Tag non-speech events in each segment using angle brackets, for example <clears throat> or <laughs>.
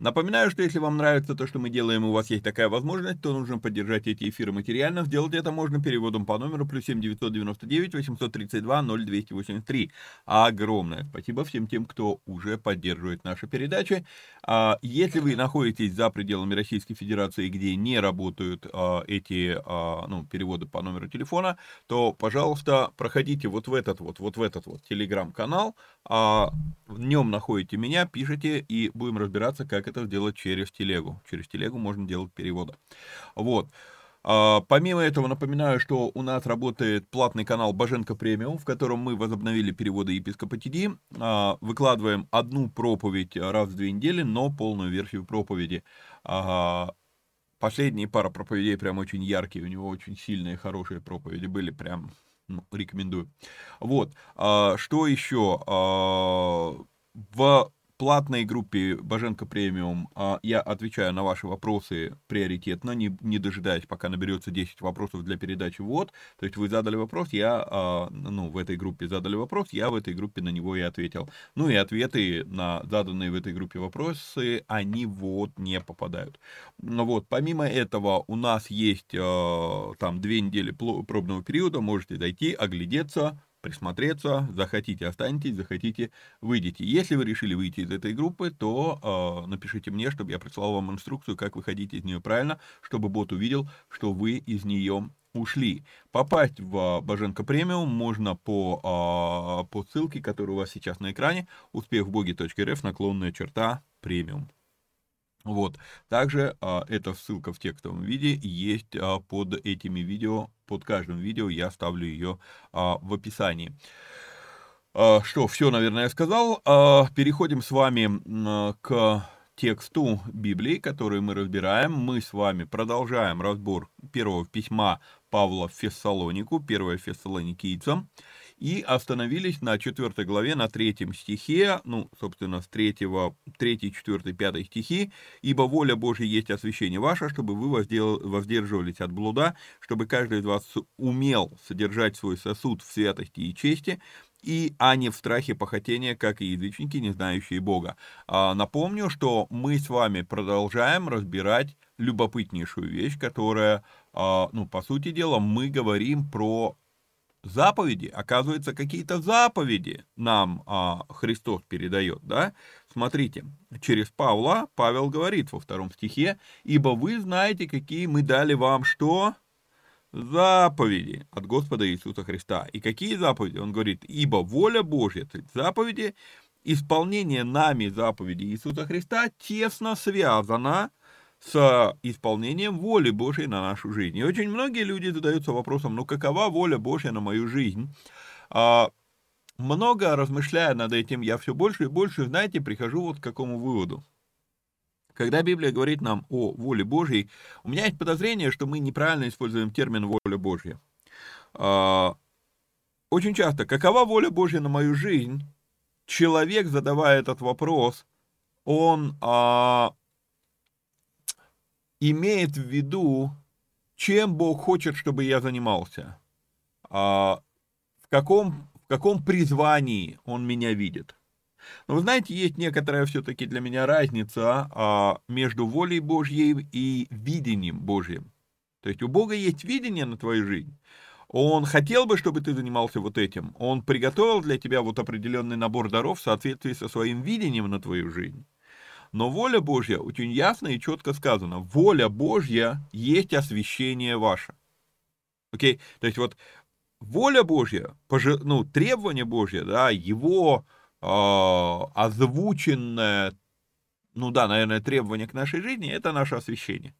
Напоминаю, что если вам нравится то, что мы делаем, и у вас есть такая возможность, то нужно поддержать эти эфиры материально. Сделать это можно переводом по номеру плюс 7 999 832 0283. Огромное спасибо всем тем, кто уже поддерживает наши передачи. А, если вы находитесь за пределами Российской Федерации, где не работают а, эти а, ну, переводы по номеру телефона, то, пожалуйста, проходите вот в этот вот, вот в этот вот телеграм-канал, в нем находите меня, пишите, и будем разбираться, как это сделать через телегу. Через телегу можно делать переводы. Вот. А, помимо этого, напоминаю, что у нас работает платный канал Боженко Премиум, в котором мы возобновили переводы епископа TD. А, выкладываем одну проповедь раз в две недели, но полную версию проповеди. А, последние пара проповедей прям очень яркие, у него очень сильные, хорошие проповеди были, прям ну, рекомендую. Вот, что еще? В платной группе Боженко Премиум а, я отвечаю на ваши вопросы приоритетно, не, не дожидаясь, пока наберется 10 вопросов для передачи «Вот». То есть вы задали вопрос, я, а, ну, в этой группе задали вопрос, я в этой группе на него и ответил. Ну и ответы на заданные в этой группе вопросы, они вот не попадают. Ну вот, помимо этого, у нас есть а, там две недели пробного периода, можете зайти, оглядеться, присмотреться, захотите останетесь, захотите выйдите. Если вы решили выйти из этой группы, то э, напишите мне, чтобы я прислал вам инструкцию, как выходить из нее правильно, чтобы бот увидел, что вы из нее ушли. Попасть в Боженко премиум можно по, э, по ссылке, которая у вас сейчас на экране, успехвбоги.рф, наклонная черта премиум. Вот. Также а, эта ссылка в текстовом виде есть а, под этими видео, под каждым видео я ставлю ее а, в описании. А, что, все, наверное, я сказал. А, переходим с вами а, к тексту Библии, который мы разбираем. Мы с вами продолжаем разбор первого письма Павла в Фессалонику, первое Фессалоникийцам и остановились на 4 главе, на 3 стихе, ну, собственно, с 3, 3 4, 5 стихи, «Ибо воля Божья есть освящение ваше, чтобы вы воздерживались от блуда, чтобы каждый из вас умел содержать свой сосуд в святости и чести, и, а не в страхе похотения, как и язычники, не знающие Бога. А, напомню, что мы с вами продолжаем разбирать любопытнейшую вещь, которая, а, ну, по сути дела, мы говорим про заповеди, оказывается, какие-то заповеди нам а, Христос передает, да? Смотрите, через Павла Павел говорит во втором стихе, «Ибо вы знаете, какие мы дали вам что?» Заповеди от Господа Иисуса Христа. И какие заповеди? Он говорит, «Ибо воля Божья, то есть заповеди, исполнение нами заповеди Иисуса Христа тесно связано с исполнением воли Божьей на нашу жизнь. И очень многие люди задаются вопросом, ну какова воля Божья на мою жизнь? А, много размышляя над этим, я все больше и больше, знаете, прихожу вот к какому выводу. Когда Библия говорит нам о воле Божьей, у меня есть подозрение, что мы неправильно используем термин «воля Божья». А, очень часто, какова воля Божья на мою жизнь, человек, задавая этот вопрос, он а, имеет в виду, чем Бог хочет, чтобы я занимался, а, в, каком, в каком призвании Он меня видит. Но вы знаете, есть некоторая все-таки для меня разница а, между волей Божьей и видением Божьим. То есть у Бога есть видение на твою жизнь. Он хотел бы, чтобы ты занимался вот этим. Он приготовил для тебя вот определенный набор даров в соответствии со своим видением на твою жизнь. Но воля Божья очень ясно и четко сказано. Воля Божья есть освящение ваше. Окей? Okay? То есть вот воля Божья, ну, требование Божье, да, его э, озвученное, ну да, наверное, требование к нашей жизни, это наше освящение.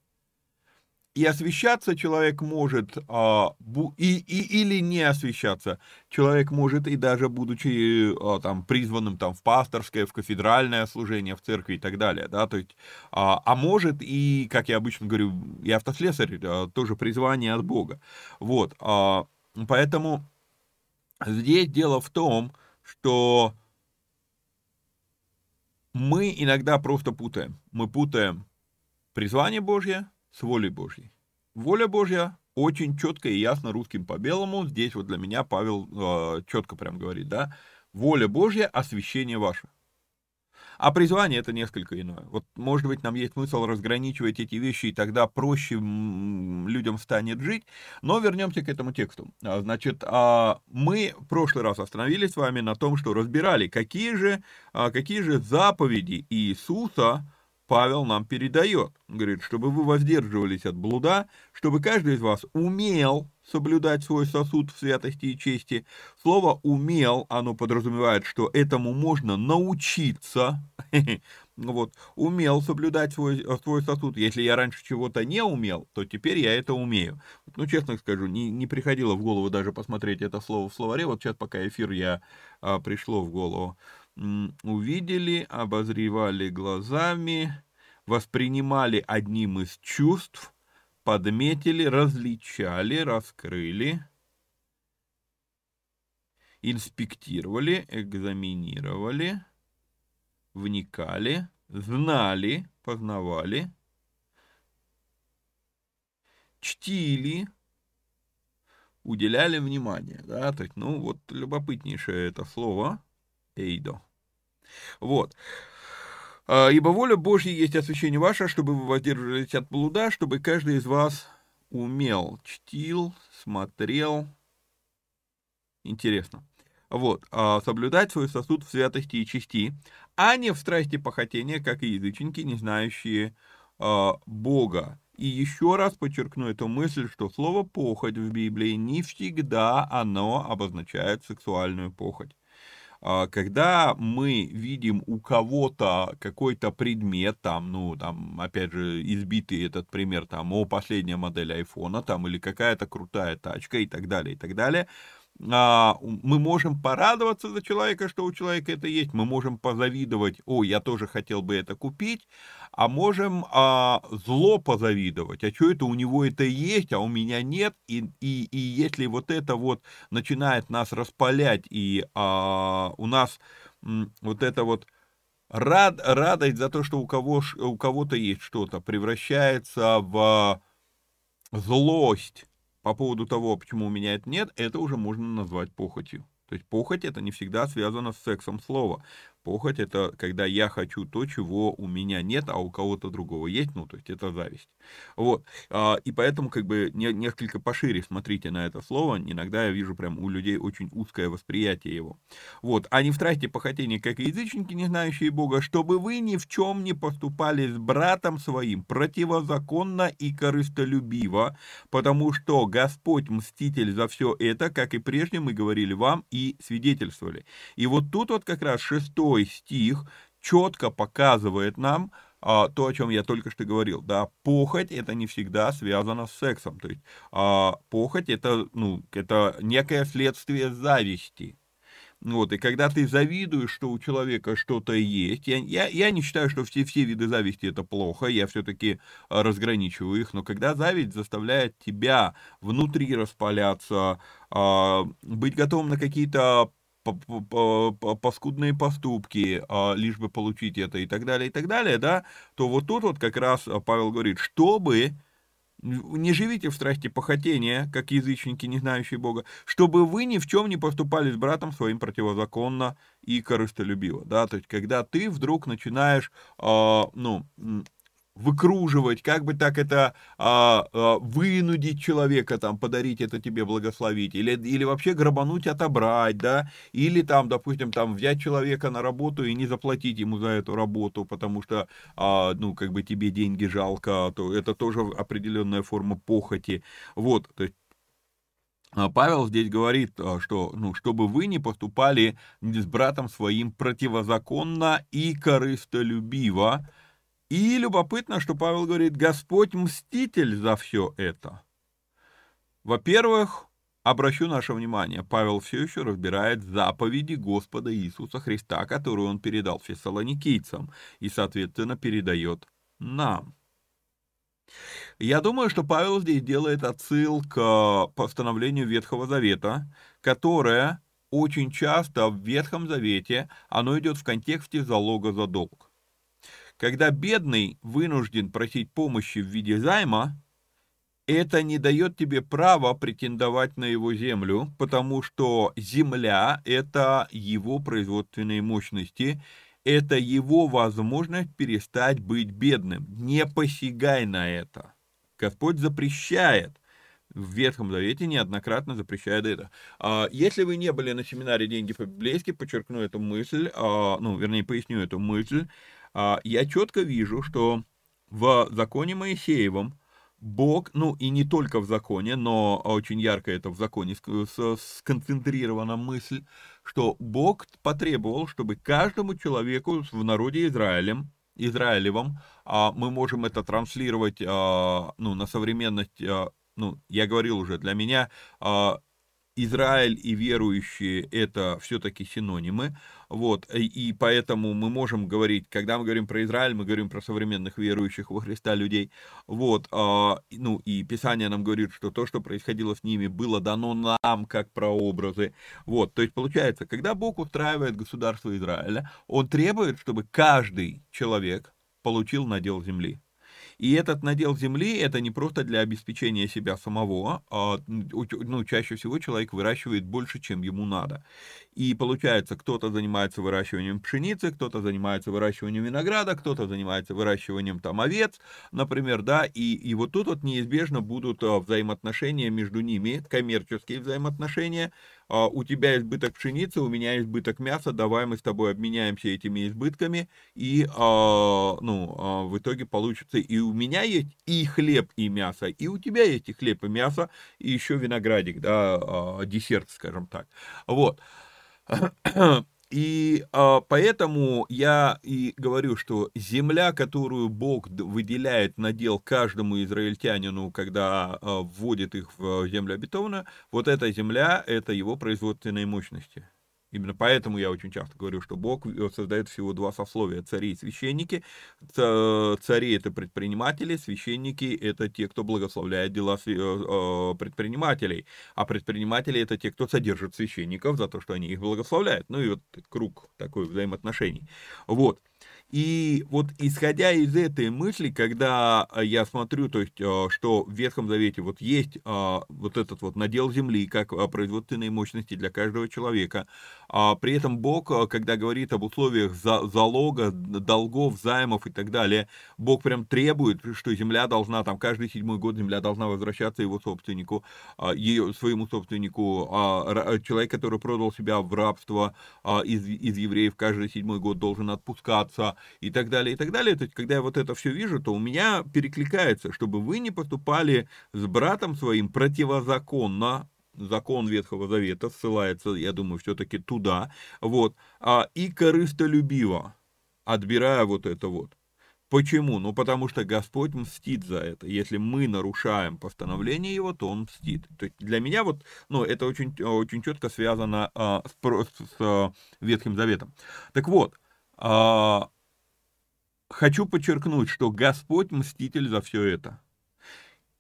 И освещаться человек может, а, бу, и, и, или не освещаться. Человек может, и даже будучи а, там, призванным там, в пасторское, в кафедральное служение, в церкви и так далее. Да, то есть, а, а может и, как я обычно говорю, и автослесарь, а, тоже призвание от Бога. Вот, а, поэтому здесь дело в том, что мы иногда просто путаем. Мы путаем призвание Божье с волей Божьей. Воля Божья очень четко и ясно русским по белому. Здесь вот для меня Павел э, четко прям говорит, да. Воля Божья, освящение ваше. А призвание это несколько иное. Вот, может быть, нам есть смысл разграничивать эти вещи, и тогда проще людям станет жить. Но вернемся к этому тексту. А, значит, а, мы в прошлый раз остановились с вами на том, что разбирали, какие же, а, какие же заповеди Иисуса Павел нам передает. говорит, чтобы вы воздерживались от блуда, чтобы каждый из вас умел соблюдать свой сосуд в святости и чести. Слово «умел», оно подразумевает, что этому можно научиться. <laughs> Вот, умел соблюдать свой, свой сосуд. Если я раньше чего-то не умел, то теперь я это умею. Ну, честно скажу, не, не приходило в голову даже посмотреть это слово в словаре. Вот сейчас, пока эфир я а, пришло в голову увидели, обозревали глазами, воспринимали одним из чувств, подметили, различали, раскрыли, инспектировали, экзаминировали, вникали, знали, познавали, чтили, уделяли внимание. Да? То есть, ну, вот любопытнейшее это слово «эйдо». Вот. А, «Ибо воля Божья есть освящение ваше, чтобы вы воздерживались от блуда, чтобы каждый из вас умел, чтил, смотрел». Интересно. Вот, а, соблюдать свой сосуд в святости и чести, а не в страсти похотения, как и язычники, не знающие а, Бога. И еще раз подчеркну эту мысль, что слово «похоть» в Библии не всегда оно обозначает сексуальную похоть. А, когда мы видим у кого-то какой-то предмет, там, ну, там, опять же, избитый этот пример, там, о, последняя модель айфона, там, или какая-то крутая тачка и так далее, и так далее, мы можем порадоваться за человека, что у человека это есть, мы можем позавидовать, о, я тоже хотел бы это купить, а можем а, зло позавидовать, а что это у него это есть, а у меня нет, и, и, и если вот это вот начинает нас распалять, и а, у нас м, вот это вот рад, радость за то, что у, кого, у кого-то есть что-то, превращается в злость, по поводу того, почему у меня это нет, это уже можно назвать похотью. То есть похоть это не всегда связано с сексом слова. Похоть это когда я хочу то, чего у меня нет, а у кого-то другого есть, ну, то есть это зависть. Вот. А, и поэтому как бы не, несколько пошире смотрите на это слово. Иногда я вижу прям у людей очень узкое восприятие его. Вот. А не втратьте похотение, как и язычники, не знающие Бога, чтобы вы ни в чем не поступали с братом своим противозаконно и корыстолюбиво, потому что Господь мститель за все это, как и прежде мы говорили вам и свидетельствовали. И вот тут вот как раз шестой второй стих четко показывает нам а, то, о чем я только что говорил, да, похоть это не всегда связано с сексом, то есть а, похоть это, ну, это некое следствие зависти, вот, и когда ты завидуешь, что у человека что-то есть, я, я, я не считаю, что все, все виды зависти это плохо, я все-таки а, разграничиваю их, но когда зависть заставляет тебя внутри распаляться, а, быть готовым на какие-то паскудные поступки, а, лишь бы получить это и так далее, и так далее, да, то вот тут вот как раз Павел говорит, чтобы не живите в страсти похотения, как язычники, не знающие Бога, чтобы вы ни в чем не поступали с братом своим противозаконно и корыстолюбиво, да, то есть когда ты вдруг начинаешь, э, ну, выкруживать, как бы так это а, а, вынудить человека, там, подарить это тебе, благословить, или, или вообще грабануть, отобрать, да, или там, допустим, там, взять человека на работу и не заплатить ему за эту работу, потому что, а, ну, как бы тебе деньги жалко, то это тоже определенная форма похоти, вот, то есть а, Павел здесь говорит, а, что, ну, чтобы вы не поступали с братом своим противозаконно и корыстолюбиво, и любопытно, что Павел говорит, Господь мститель за все это. Во-первых, обращу наше внимание, Павел все еще разбирает заповеди Господа Иисуса Христа, которую он передал фессалоникийцам и, соответственно, передает нам. Я думаю, что Павел здесь делает отсыл к постановлению Ветхого Завета, которое очень часто в Ветхом Завете, оно идет в контексте залога за долг. Когда бедный вынужден просить помощи в виде займа, это не дает тебе права претендовать на его землю, потому что земля – это его производственные мощности, это его возможность перестать быть бедным. Не посягай на это. Господь запрещает. В Ветхом Завете неоднократно запрещает это. А, если вы не были на семинаре «Деньги по-библейски», подчеркну эту мысль, а, ну, вернее, поясню эту мысль. А, я четко вижу, что в законе Моисеевом Бог, ну и не только в законе, но очень ярко это в законе сконцентрирована мысль, что Бог потребовал, чтобы каждому человеку в народе Израилем, Израилевом, а мы можем это транслировать а, ну, на современность, ну, я говорил уже, для меня Израиль и верующие это все-таки синонимы, вот, и поэтому мы можем говорить, когда мы говорим про Израиль, мы говорим про современных верующих во Христа людей, вот, а, ну, и Писание нам говорит, что то, что происходило с ними, было дано нам как прообразы, вот, то есть получается, когда Бог устраивает государство Израиля, Он требует, чтобы каждый человек получил надел земли, и этот надел земли это не просто для обеспечения себя самого, а ну, чаще всего человек выращивает больше, чем ему надо. И получается, кто-то занимается выращиванием пшеницы, кто-то занимается выращиванием винограда, кто-то занимается выращиванием там овец, например, да, и, и вот тут вот неизбежно будут а, взаимоотношения между ними, коммерческие взаимоотношения, у тебя избыток пшеницы, у меня избыток мяса, давай мы с тобой обменяемся этими избытками, и а, ну, в итоге получится и у меня есть и хлеб, и мясо, и у тебя есть и хлеб, и мясо, и еще виноградик, да, десерт, скажем так. Вот. И а, поэтому я и говорю, что земля, которую Бог выделяет на дел каждому израильтянину, когда а, вводит их в землю обетованную, вот эта земля, это его производственные мощности. Именно поэтому я очень часто говорю, что Бог э, создает всего два сословия, цари и священники. Цари – это предприниматели, священники – это те, кто благословляет дела э, э, предпринимателей, а предприниматели – это те, кто содержит священников за то, что они их благословляют. Ну и вот круг такой взаимоотношений. Вот. И вот исходя из этой мысли, когда э, я смотрю, то есть, э, что в Ветхом Завете вот есть э, вот этот вот надел земли, как производственные мощности для каждого человека, а при этом Бог, когда говорит об условиях залога, долгов, займов и так далее, Бог прям требует, что земля должна, там, каждый седьмой год земля должна возвращаться его собственнику, ее, своему собственнику, а человек, который продал себя в рабство из, из евреев, каждый седьмой год должен отпускаться, и так далее, и так далее. То есть, когда я вот это все вижу, то у меня перекликается, чтобы вы не поступали с братом своим противозаконно, закон Ветхого Завета ссылается, я думаю, все-таки туда, вот, а, и корыстолюбиво, отбирая вот это вот. Почему? Ну, потому что Господь мстит за это. Если мы нарушаем постановление Его, то Он мстит. То есть для меня вот, ну, это очень, очень четко связано а, с, с, с Ветхим Заветом. Так вот, а, хочу подчеркнуть, что Господь мститель за все это.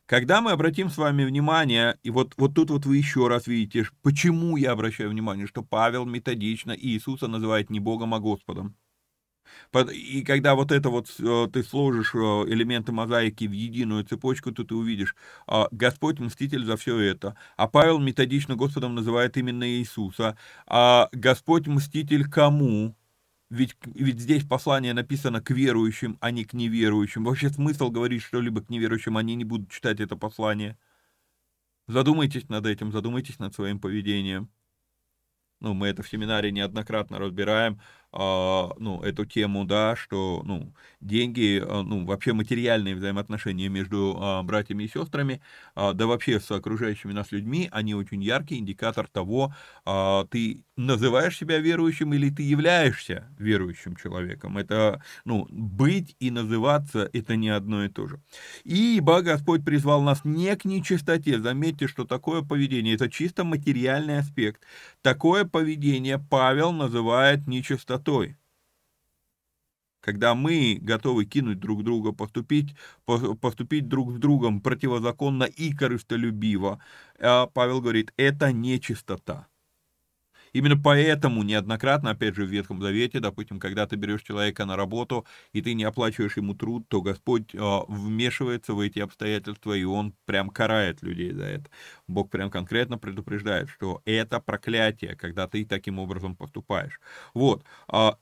Когда мы обратим с вами внимание, и вот, вот тут вот вы еще раз видите, почему я обращаю внимание, что Павел методично Иисуса называет не Богом, а Господом. И когда вот это вот э, ты сложишь э, элементы мозаики в единую цепочку, то ты увидишь, а, Господь мститель за все это. А Павел методично Господом называет именно Иисуса. А Господь мститель кому? Ведь, ведь здесь послание написано к верующим, а не к неверующим. Вообще смысл говорить что-либо к неверующим, они не будут читать это послание. Задумайтесь над этим, задумайтесь над своим поведением. Ну, мы это в семинаре неоднократно разбираем. А, ну, эту тему, да, что, ну, деньги, а, ну, вообще материальные взаимоотношения между а, братьями и сестрами, да вообще с окружающими нас людьми, они очень яркий индикатор того, ты называешь себя верующим или ты являешься верующим человеком. Это, ну, быть и называться, это не одно и то же. Ибо Господь призвал нас не к нечистоте. Заметьте, что такое поведение, это чисто материальный аспект. Такое поведение Павел называет нечистотой красотой. Когда мы готовы кинуть друг друга, поступить, поступить друг с другом противозаконно и корыстолюбиво, а Павел говорит, это не чистота. Именно поэтому неоднократно, опять же, в Ветхом Завете, допустим, когда ты берешь человека на работу, и ты не оплачиваешь ему труд, то Господь э, вмешивается в эти обстоятельства, и Он прям карает людей за это. Бог прям конкретно предупреждает, что это проклятие, когда ты таким образом поступаешь. Вот. А,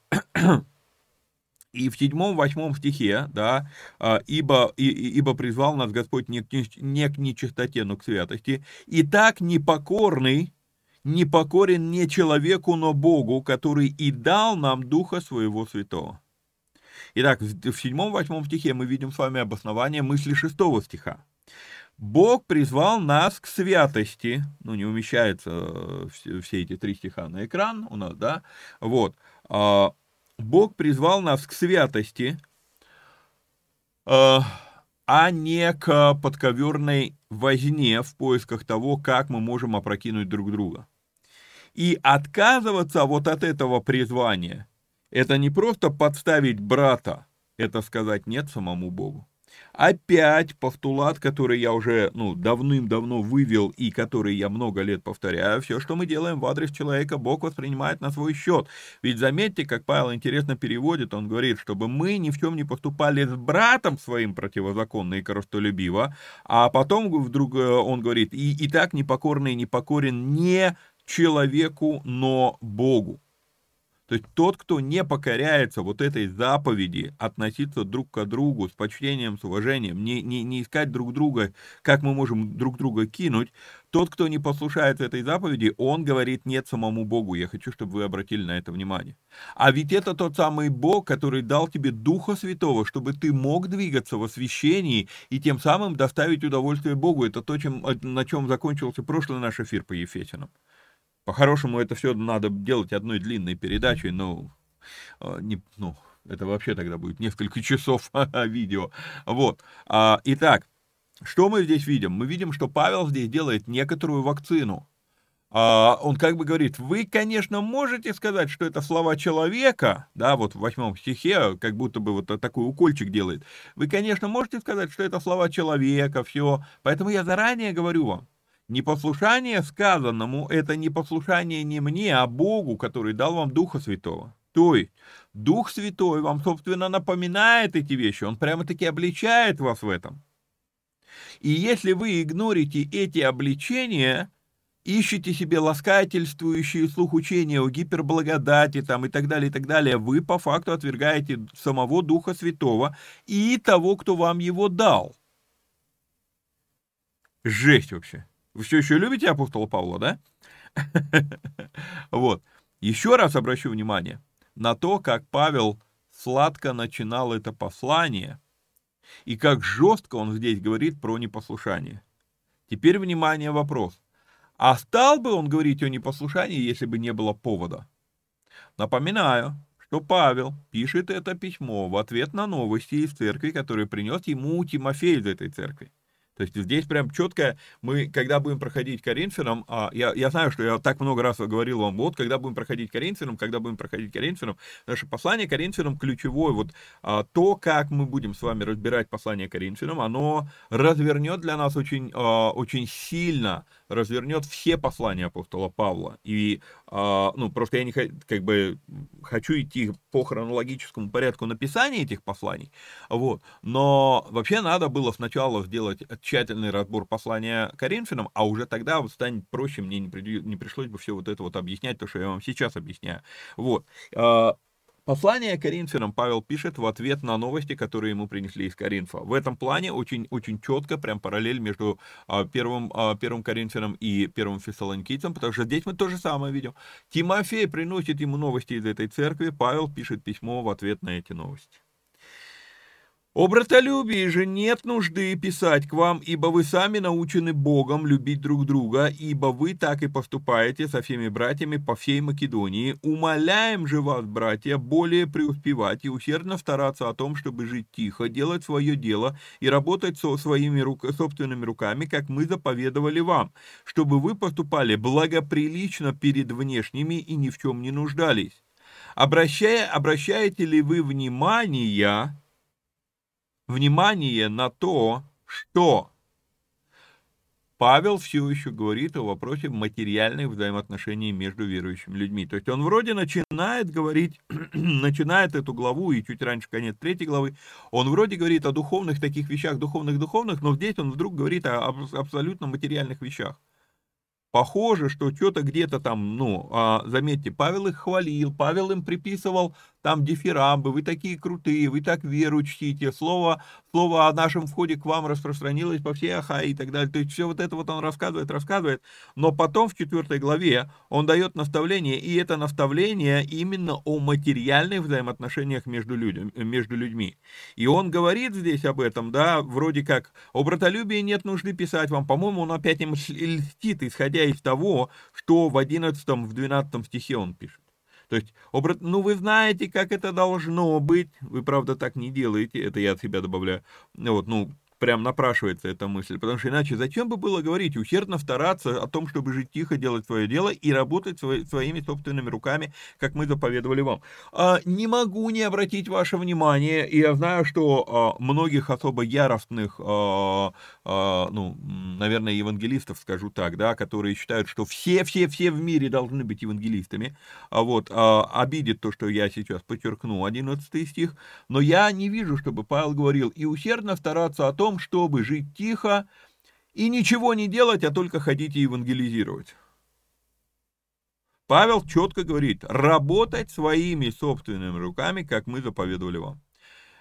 и в седьмом-восьмом стихе, да, а, ибо, и, ибо призвал нас Господь не к, не к нечистоте, но к святости, и так непокорный не покорен не человеку, но Богу, который и дал нам Духа Своего Святого. Итак, в седьмом-восьмом стихе мы видим с вами обоснование мысли шестого стиха. Бог призвал нас к святости, ну, не умещается э, все, эти три стиха на экран у нас, да, вот, а, Бог призвал нас к святости, а, а не к подковерной возне в поисках того, как мы можем опрокинуть друг друга. И отказываться вот от этого призвания, это не просто подставить брата, это сказать нет самому Богу. Опять постулат, который я уже ну, давным-давно вывел и который я много лет повторяю, все, что мы делаем в адрес человека, Бог воспринимает на свой счет. Ведь заметьте, как Павел интересно переводит, он говорит, чтобы мы ни в чем не поступали с братом своим противозаконно и коростолюбиво, а потом вдруг э, он говорит, и, и так непокорный и непокорен не человеку, но Богу. То есть тот, кто не покоряется вот этой заповеди относиться друг к другу с почтением, с уважением, не, не, не искать друг друга, как мы можем друг друга кинуть, тот, кто не послушает этой заповеди, он говорит нет самому Богу. Я хочу, чтобы вы обратили на это внимание. А ведь это тот самый Бог, который дал тебе Духа Святого, чтобы ты мог двигаться в освящении и тем самым доставить удовольствие Богу. Это то, чем, на чем закончился прошлый наш эфир по Ефесянам. По-хорошему это все надо делать одной длинной передачей, но а, не, ну, это вообще тогда будет несколько часов <laughs> видео. Вот. А, итак, что мы здесь видим? Мы видим, что Павел здесь делает некоторую вакцину. А, он как бы говорит, вы, конечно, можете сказать, что это слова человека, да, вот в восьмом стихе, как будто бы вот такой укольчик делает. Вы, конечно, можете сказать, что это слова человека, все. Поэтому я заранее говорю вам, непослушание сказанному – это непослушание не мне, а Богу, который дал вам Духа Святого. То есть Дух Святой вам, собственно, напоминает эти вещи, он прямо-таки обличает вас в этом. И если вы игнорите эти обличения, ищете себе ласкательствующие слух учения о гиперблагодати там и так далее, и так далее, вы по факту отвергаете самого Духа Святого и того, кто вам его дал. Жесть вообще. Вы все еще любите апостола Павла, да? Вот. Еще раз обращу внимание на то, как Павел сладко начинал это послание, и как жестко он здесь говорит про непослушание. Теперь, внимание, вопрос. А стал бы он говорить о непослушании, если бы не было повода? Напоминаю, что Павел пишет это письмо в ответ на новости из церкви, которые принес ему Тимофей из этой церкви. То есть здесь прям четко мы, когда будем проходить Коринфянам, а, я, я знаю, что я так много раз говорил вам, вот, когда будем проходить Коринфянам, когда будем проходить Коринфянам, наше послание Коринфянам ключевое, вот а, то, как мы будем с вами разбирать послание Коринфянам, оно развернет для нас очень, а, очень сильно развернет все послания апостола Павла. И, а, ну, просто я не как бы хочу идти по хронологическому порядку написания этих посланий, вот. Но вообще надо было сначала сделать тщательный разбор послания Коринфянам, а уже тогда вот станет проще, мне не, при, не пришлось бы все вот это вот объяснять, то, что я вам сейчас объясняю. Вот. А, Послание Коринфянам Павел пишет в ответ на новости, которые ему принесли из Коринфа. В этом плане очень, очень четко, прям параллель между а, первым, а, первым Коринфянам и первым Фессалоникийцам, потому что здесь мы то же самое видим. Тимофей приносит ему новости из этой церкви, Павел пишет письмо в ответ на эти новости. О братолюбии же нет нужды писать к вам, ибо вы сами научены Богом любить друг друга, ибо вы так и поступаете со всеми братьями по всей Македонии. Умоляем же вас, братья, более преуспевать и усердно стараться о том, чтобы жить тихо, делать свое дело и работать со своими рук, собственными руками, как мы заповедовали вам, чтобы вы поступали благоприлично перед внешними и ни в чем не нуждались. Обращая, обращаете ли вы внимание внимание на то, что Павел все еще говорит о вопросе материальных взаимоотношений между верующими людьми. То есть он вроде начинает говорить, <clears throat> начинает эту главу, и чуть раньше конец третьей главы, он вроде говорит о духовных таких вещах, духовных-духовных, но здесь он вдруг говорит о абсолютно материальных вещах. Похоже, что что-то где-то там, ну, а, заметьте, Павел их хвалил, Павел им приписывал там дифирамбы, вы такие крутые, вы так веру чтите, слово, слово о нашем входе к вам распространилось по всей Ахае и так далее. То есть все вот это вот он рассказывает, рассказывает, но потом в четвертой главе он дает наставление, и это наставление именно о материальных взаимоотношениях между, людям, между людьми. И он говорит здесь об этом, да, вроде как, о братолюбии нет нужды писать вам, по-моему, он опять им льстит, исходя из того, что в 11, в 12 стихе он пишет. То есть, обрат... ну вы знаете, как это должно быть, вы, правда, так не делаете, это я от себя добавляю, вот, ну, прям напрашивается эта мысль, потому что иначе зачем бы было говорить, усердно стараться о том, чтобы жить тихо, делать свое дело и работать свои, своими собственными руками, как мы заповедовали вам. А, не могу не обратить ваше внимание, и я знаю, что а, многих особо яростных, а, а, ну, наверное, евангелистов, скажу так, да, которые считают, что все-все-все в мире должны быть евангелистами, а вот, а, обидит то, что я сейчас подчеркну, 11 стих, но я не вижу, чтобы Павел говорил, и усердно стараться о том, том, чтобы жить тихо и ничего не делать, а только ходить и евангелизировать. Павел четко говорит, работать своими собственными руками, как мы заповедовали вам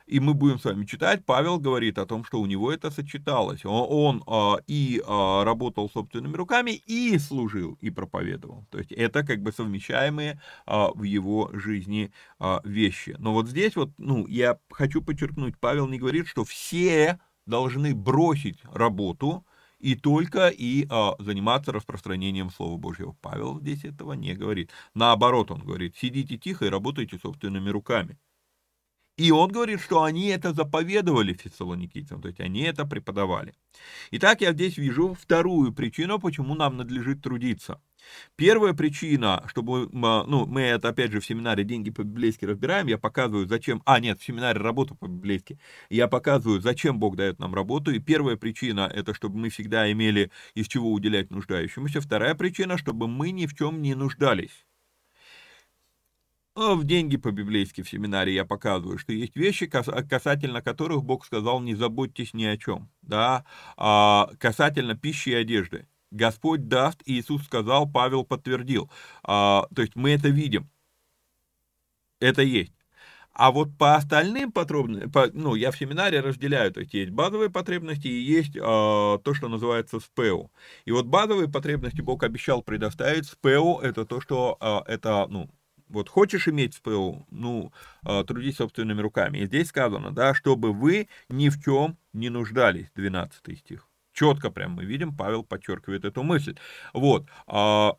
и мы будем с вами читать, Павел говорит о том, что у него это сочеталось. Он, он а, и а, работал собственными руками, и служил, и проповедовал. То есть это как бы совмещаемые а, в его жизни а, вещи. Но вот здесь вот, ну, я хочу подчеркнуть, Павел не говорит, что все должны бросить работу и только и а, заниматься распространением Слова Божьего. Павел здесь этого не говорит. Наоборот, он говорит, сидите тихо и работайте собственными руками. И он говорит, что они это заповедовали фессалоникийцам, то есть они это преподавали. Итак, я здесь вижу вторую причину, почему нам надлежит трудиться. Первая причина, чтобы, ну, мы это, опять же, в семинаре «Деньги по-библейски» разбираем, я показываю, зачем, а, нет, в семинаре «Работа по-библейски», я показываю, зачем Бог дает нам работу, и первая причина, это чтобы мы всегда имели из чего уделять нуждающемуся, вторая причина, чтобы мы ни в чем не нуждались. В деньги по-библейски в семинаре я показываю, что есть вещи, касательно которых Бог сказал, не заботьтесь ни о чем, да, а касательно пищи и одежды. Господь даст, Иисус сказал, Павел подтвердил. А, то есть мы это видим. Это есть. А вот по остальным потребностям, по, ну, я в семинаре разделяю, то есть есть базовые потребности и есть э, то, что называется СПО. И вот базовые потребности Бог обещал предоставить. СПО это то, что э, это, ну, вот хочешь иметь СПО, ну, э, трудись собственными руками. И здесь сказано, да, чтобы вы ни в чем не нуждались, 12 стих. Четко прям мы видим, Павел подчеркивает эту мысль. Вот. А,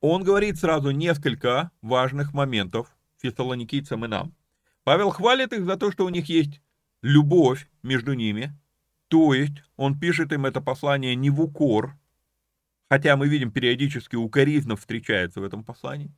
он говорит сразу несколько важных моментов фессалоникийцам и нам. Павел хвалит их за то, что у них есть любовь между ними, то есть он пишет им это послание не в укор, хотя мы видим периодически укоризно встречается в этом послании,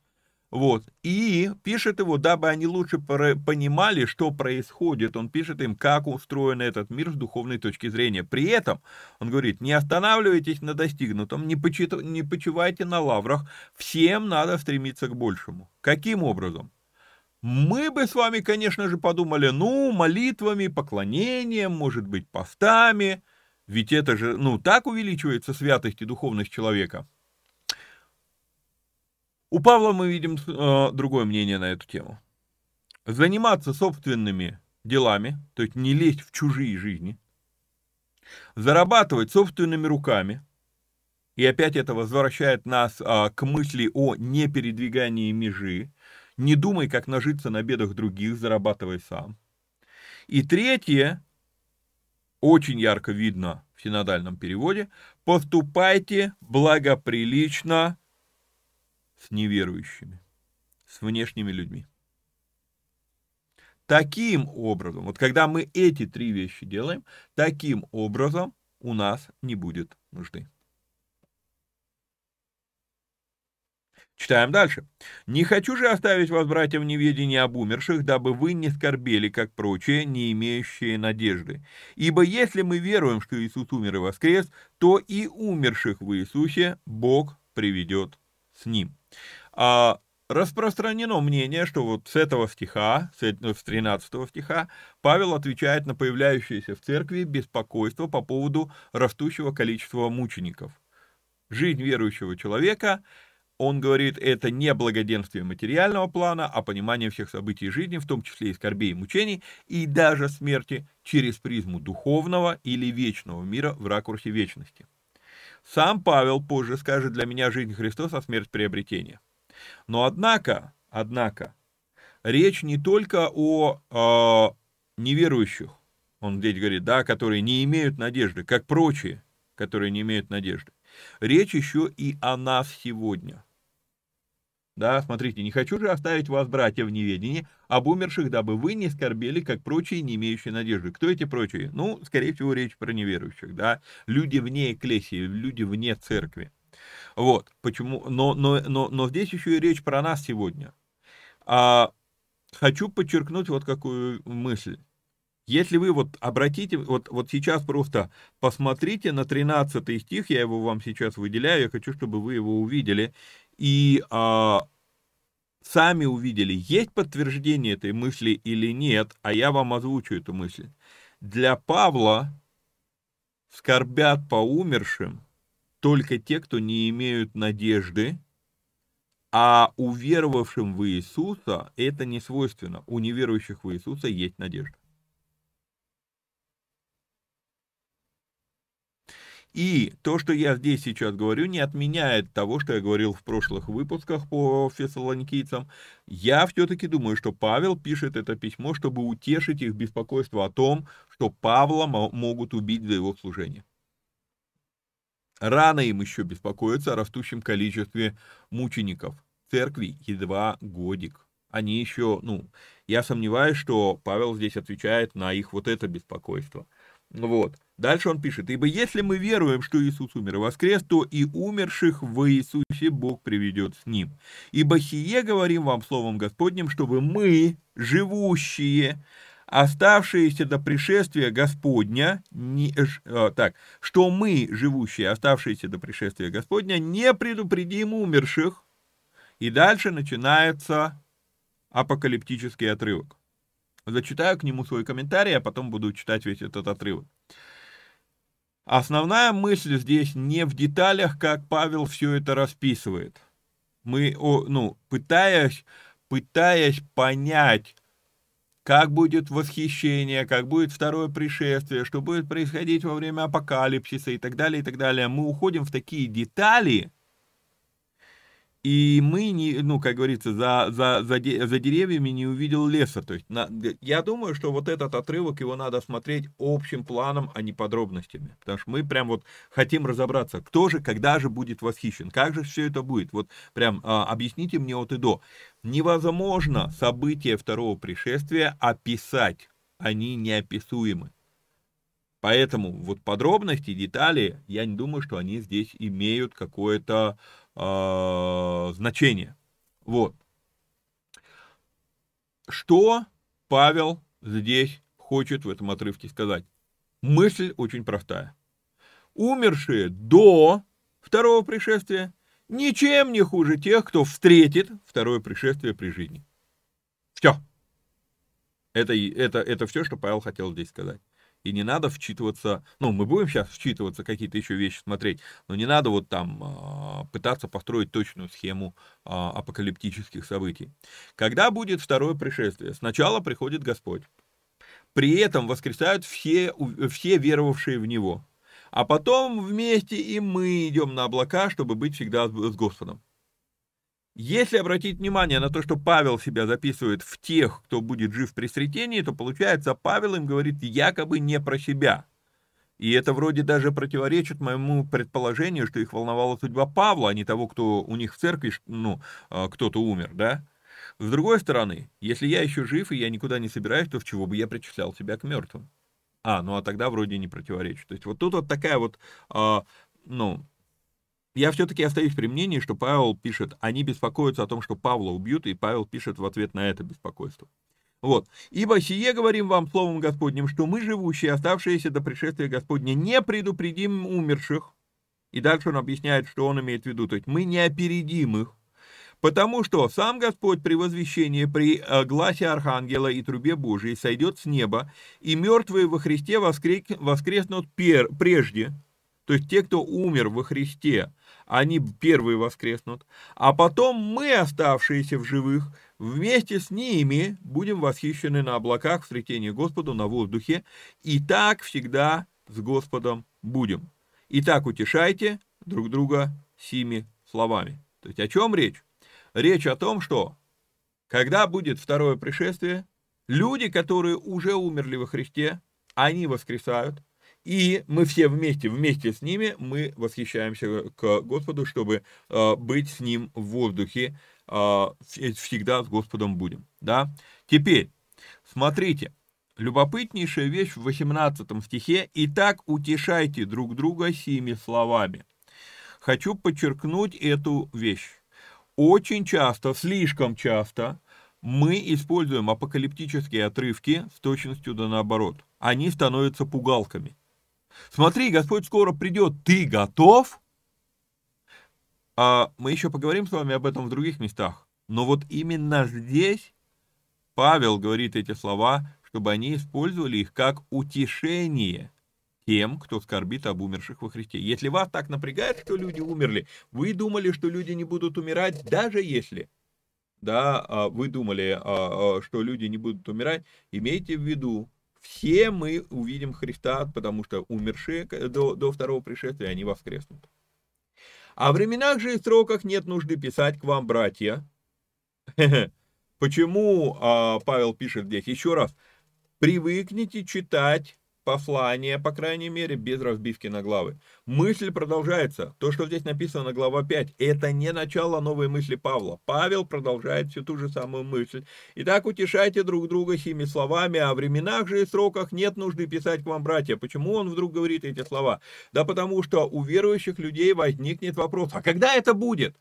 вот. И пишет его, дабы они лучше понимали, что происходит. Он пишет им, как устроен этот мир с духовной точки зрения. При этом, он говорит, не останавливайтесь на достигнутом, не, почит... не почивайте на лаврах. Всем надо стремиться к большему. Каким образом? Мы бы с вами, конечно же, подумали, ну, молитвами, поклонением, может быть, постами. Ведь это же, ну, так увеличивается святость и духовность человека. У Павла мы видим э, другое мнение на эту тему. Заниматься собственными делами, то есть не лезть в чужие жизни, зарабатывать собственными руками, и опять это возвращает нас а, к мысли о непередвигании межи. Не думай, как нажиться на бедах других, зарабатывай сам. И третье, очень ярко видно в синодальном переводе, поступайте благоприлично с неверующими, с внешними людьми. Таким образом, вот когда мы эти три вещи делаем, таким образом у нас не будет нужды. Читаем дальше. «Не хочу же оставить вас, братья, в неведении об умерших, дабы вы не скорбели, как прочие, не имеющие надежды. Ибо если мы веруем, что Иисус умер и воскрес, то и умерших в Иисусе Бог приведет с Ним». А, распространено мнение, что вот с этого стиха, с 13 стиха, Павел отвечает на появляющееся в церкви беспокойство по поводу растущего количества мучеников. Жизнь верующего человека, он говорит, это не благоденствие материального плана, а понимание всех событий жизни, в том числе и скорбей и мучений, и даже смерти через призму духовного или вечного мира в ракурсе вечности. Сам Павел позже скажет, для меня жизнь Христос, а смерть приобретение. Но однако, однако, речь не только о э, неверующих, он здесь говорит, да, которые не имеют надежды, как прочие, которые не имеют надежды. Речь еще и о нас сегодня. Да, смотрите, не хочу же оставить вас, братья, в неведении об умерших, дабы вы не скорбели, как прочие, не имеющие надежды. Кто эти прочие? Ну, скорее всего, речь про неверующих, да, люди вне экклесии, люди вне церкви. Вот, почему, но, но, но, но здесь еще и речь про нас сегодня. А, хочу подчеркнуть вот какую мысль. Если вы вот обратите, вот, вот сейчас просто посмотрите на 13 стих, я его вам сейчас выделяю, я хочу, чтобы вы его увидели, и а, сами увидели, есть подтверждение этой мысли или нет, а я вам озвучу эту мысль. Для Павла скорбят по умершим только те, кто не имеют надежды, а уверовавшим в Иисуса это не свойственно. У неверующих в Иисуса есть надежда. И то, что я здесь сейчас говорю, не отменяет того, что я говорил в прошлых выпусках по фессалоникийцам. Я все-таки думаю, что Павел пишет это письмо, чтобы утешить их беспокойство о том, что Павла могут убить за его служение. Рано им еще беспокоиться о растущем количестве мучеников. Церкви едва годик. Они еще, ну, я сомневаюсь, что Павел здесь отвечает на их вот это беспокойство. Вот. Дальше он пишет, «Ибо если мы веруем, что Иисус умер и воскрес, то и умерших в Иисусе Бог приведет с Ним. Ибо сие говорим вам Словом Господним, чтобы мы, живущие, оставшиеся до пришествия Господня, не, э, так, что мы, живущие, оставшиеся до пришествия Господня, не предупредим умерших. И дальше начинается апокалиптический отрывок. Зачитаю к нему свой комментарий, а потом буду читать весь этот отрывок. Основная мысль здесь не в деталях, как Павел все это расписывает. Мы, ну, пытаясь, пытаясь понять, как будет восхищение, как будет второе пришествие, что будет происходить во время апокалипсиса и так далее, и так далее. Мы уходим в такие детали, и мы, не, ну, как говорится, за, за, за, за деревьями не увидел леса. То есть на, я думаю, что вот этот отрывок, его надо смотреть общим планом, а не подробностями. Потому что мы прям вот хотим разобраться, кто же, когда же будет восхищен, как же все это будет. Вот прям а, объясните мне от и до. Невозможно события второго пришествия описать, они неописуемы. Поэтому вот подробности, детали, я не думаю, что они здесь имеют какое-то э, значение. Вот. Что Павел здесь хочет в этом отрывке сказать? Мысль очень простая. Умершие до второго пришествия ничем не хуже тех, кто встретит второе пришествие при жизни. Все. Это, это, это все, что Павел хотел здесь сказать и не надо вчитываться, ну, мы будем сейчас вчитываться, какие-то еще вещи смотреть, но не надо вот там а, пытаться построить точную схему а, апокалиптических событий. Когда будет второе пришествие? Сначала приходит Господь. При этом воскресают все, все веровавшие в Него. А потом вместе и мы идем на облака, чтобы быть всегда с Господом. Если обратить внимание на то, что Павел себя записывает в тех, кто будет жив при сретении, то получается, Павел им говорит якобы не про себя. И это вроде даже противоречит моему предположению, что их волновала судьба Павла, а не того, кто у них в церкви, ну, а, кто-то умер, да? С другой стороны, если я еще жив и я никуда не собираюсь, то в чего бы я причислял себя к мертвым? А, ну а тогда вроде не противоречит. То есть вот тут вот такая вот, э, ну, я все-таки остаюсь при мнении, что Павел пишет, они беспокоятся о том, что Павла убьют, и Павел пишет в ответ на это беспокойство. Вот. «Ибо сие говорим вам словом Господним, что мы, живущие, оставшиеся до пришествия Господня, не предупредим умерших». И дальше он объясняет, что он имеет в виду. То есть мы не опередим их, потому что сам Господь при возвещении, при э, гласе Архангела и трубе Божией сойдет с неба, и мертвые во Христе воскреснут прежде, то есть те, кто умер во Христе, они первые воскреснут, а потом мы, оставшиеся в живых, вместе с ними будем восхищены на облаках в встретении Господу на воздухе, и так всегда с Господом будем. Итак, утешайте друг друга сими словами. То есть о чем речь? Речь о том, что когда будет второе пришествие, люди, которые уже умерли во Христе, они воскресают, и мы все вместе, вместе с ними, мы восхищаемся к Господу, чтобы э, быть с Ним в воздухе, э, всегда с Господом будем. Да? Теперь, смотрите, любопытнейшая вещь в 18 стихе «Итак утешайте друг друга сими словами». Хочу подчеркнуть эту вещь. Очень часто, слишком часто, мы используем апокалиптические отрывки с точностью да наоборот. Они становятся пугалками – Смотри, Господь скоро придет, ты готов? А мы еще поговорим с вами об этом в других местах. Но вот именно здесь Павел говорит эти слова, чтобы они использовали их как утешение тем, кто скорбит об умерших во Христе. Если вас так напрягает, что люди умерли, вы думали, что люди не будут умирать, даже если да, а, вы думали, а, а, что люди не будут умирать, имейте в виду, все мы увидим Христа, потому что умершие до, до второго пришествия, они воскреснут. О временах же и сроках нет нужды писать к вам, братья. <laughs> Почему а, Павел пишет здесь? Еще раз. Привыкните читать послание, по крайней мере, без разбивки на главы. Мысль продолжается. То, что здесь написано, глава 5, это не начало новой мысли Павла. Павел продолжает всю ту же самую мысль. Итак, утешайте друг друга сими словами, о временах же и сроках нет нужды писать к вам, братья. Почему он вдруг говорит эти слова? Да потому что у верующих людей возникнет вопрос, а когда это будет?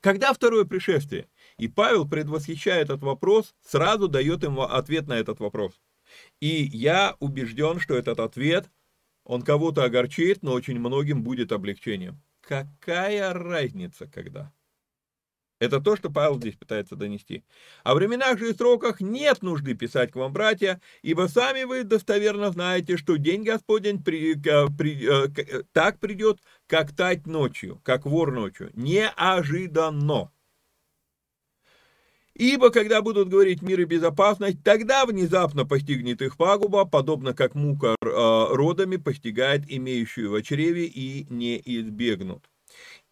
Когда второе пришествие? И Павел, предвосхищая этот вопрос, сразу дает им ответ на этот вопрос. И я убежден, что этот ответ, он кого-то огорчит, но очень многим будет облегчением. Какая разница, когда? Это то, что Павел здесь пытается донести. О временах же и сроках нет нужды писать к вам, братья, ибо сами вы достоверно знаете, что день Господень при, при, э, так придет, как тать ночью, как вор ночью, неожиданно. Ибо когда будут говорить мир и безопасность, тогда внезапно постигнет их пагуба, подобно как мука э, родами постигает имеющую в чреве и не избегнут.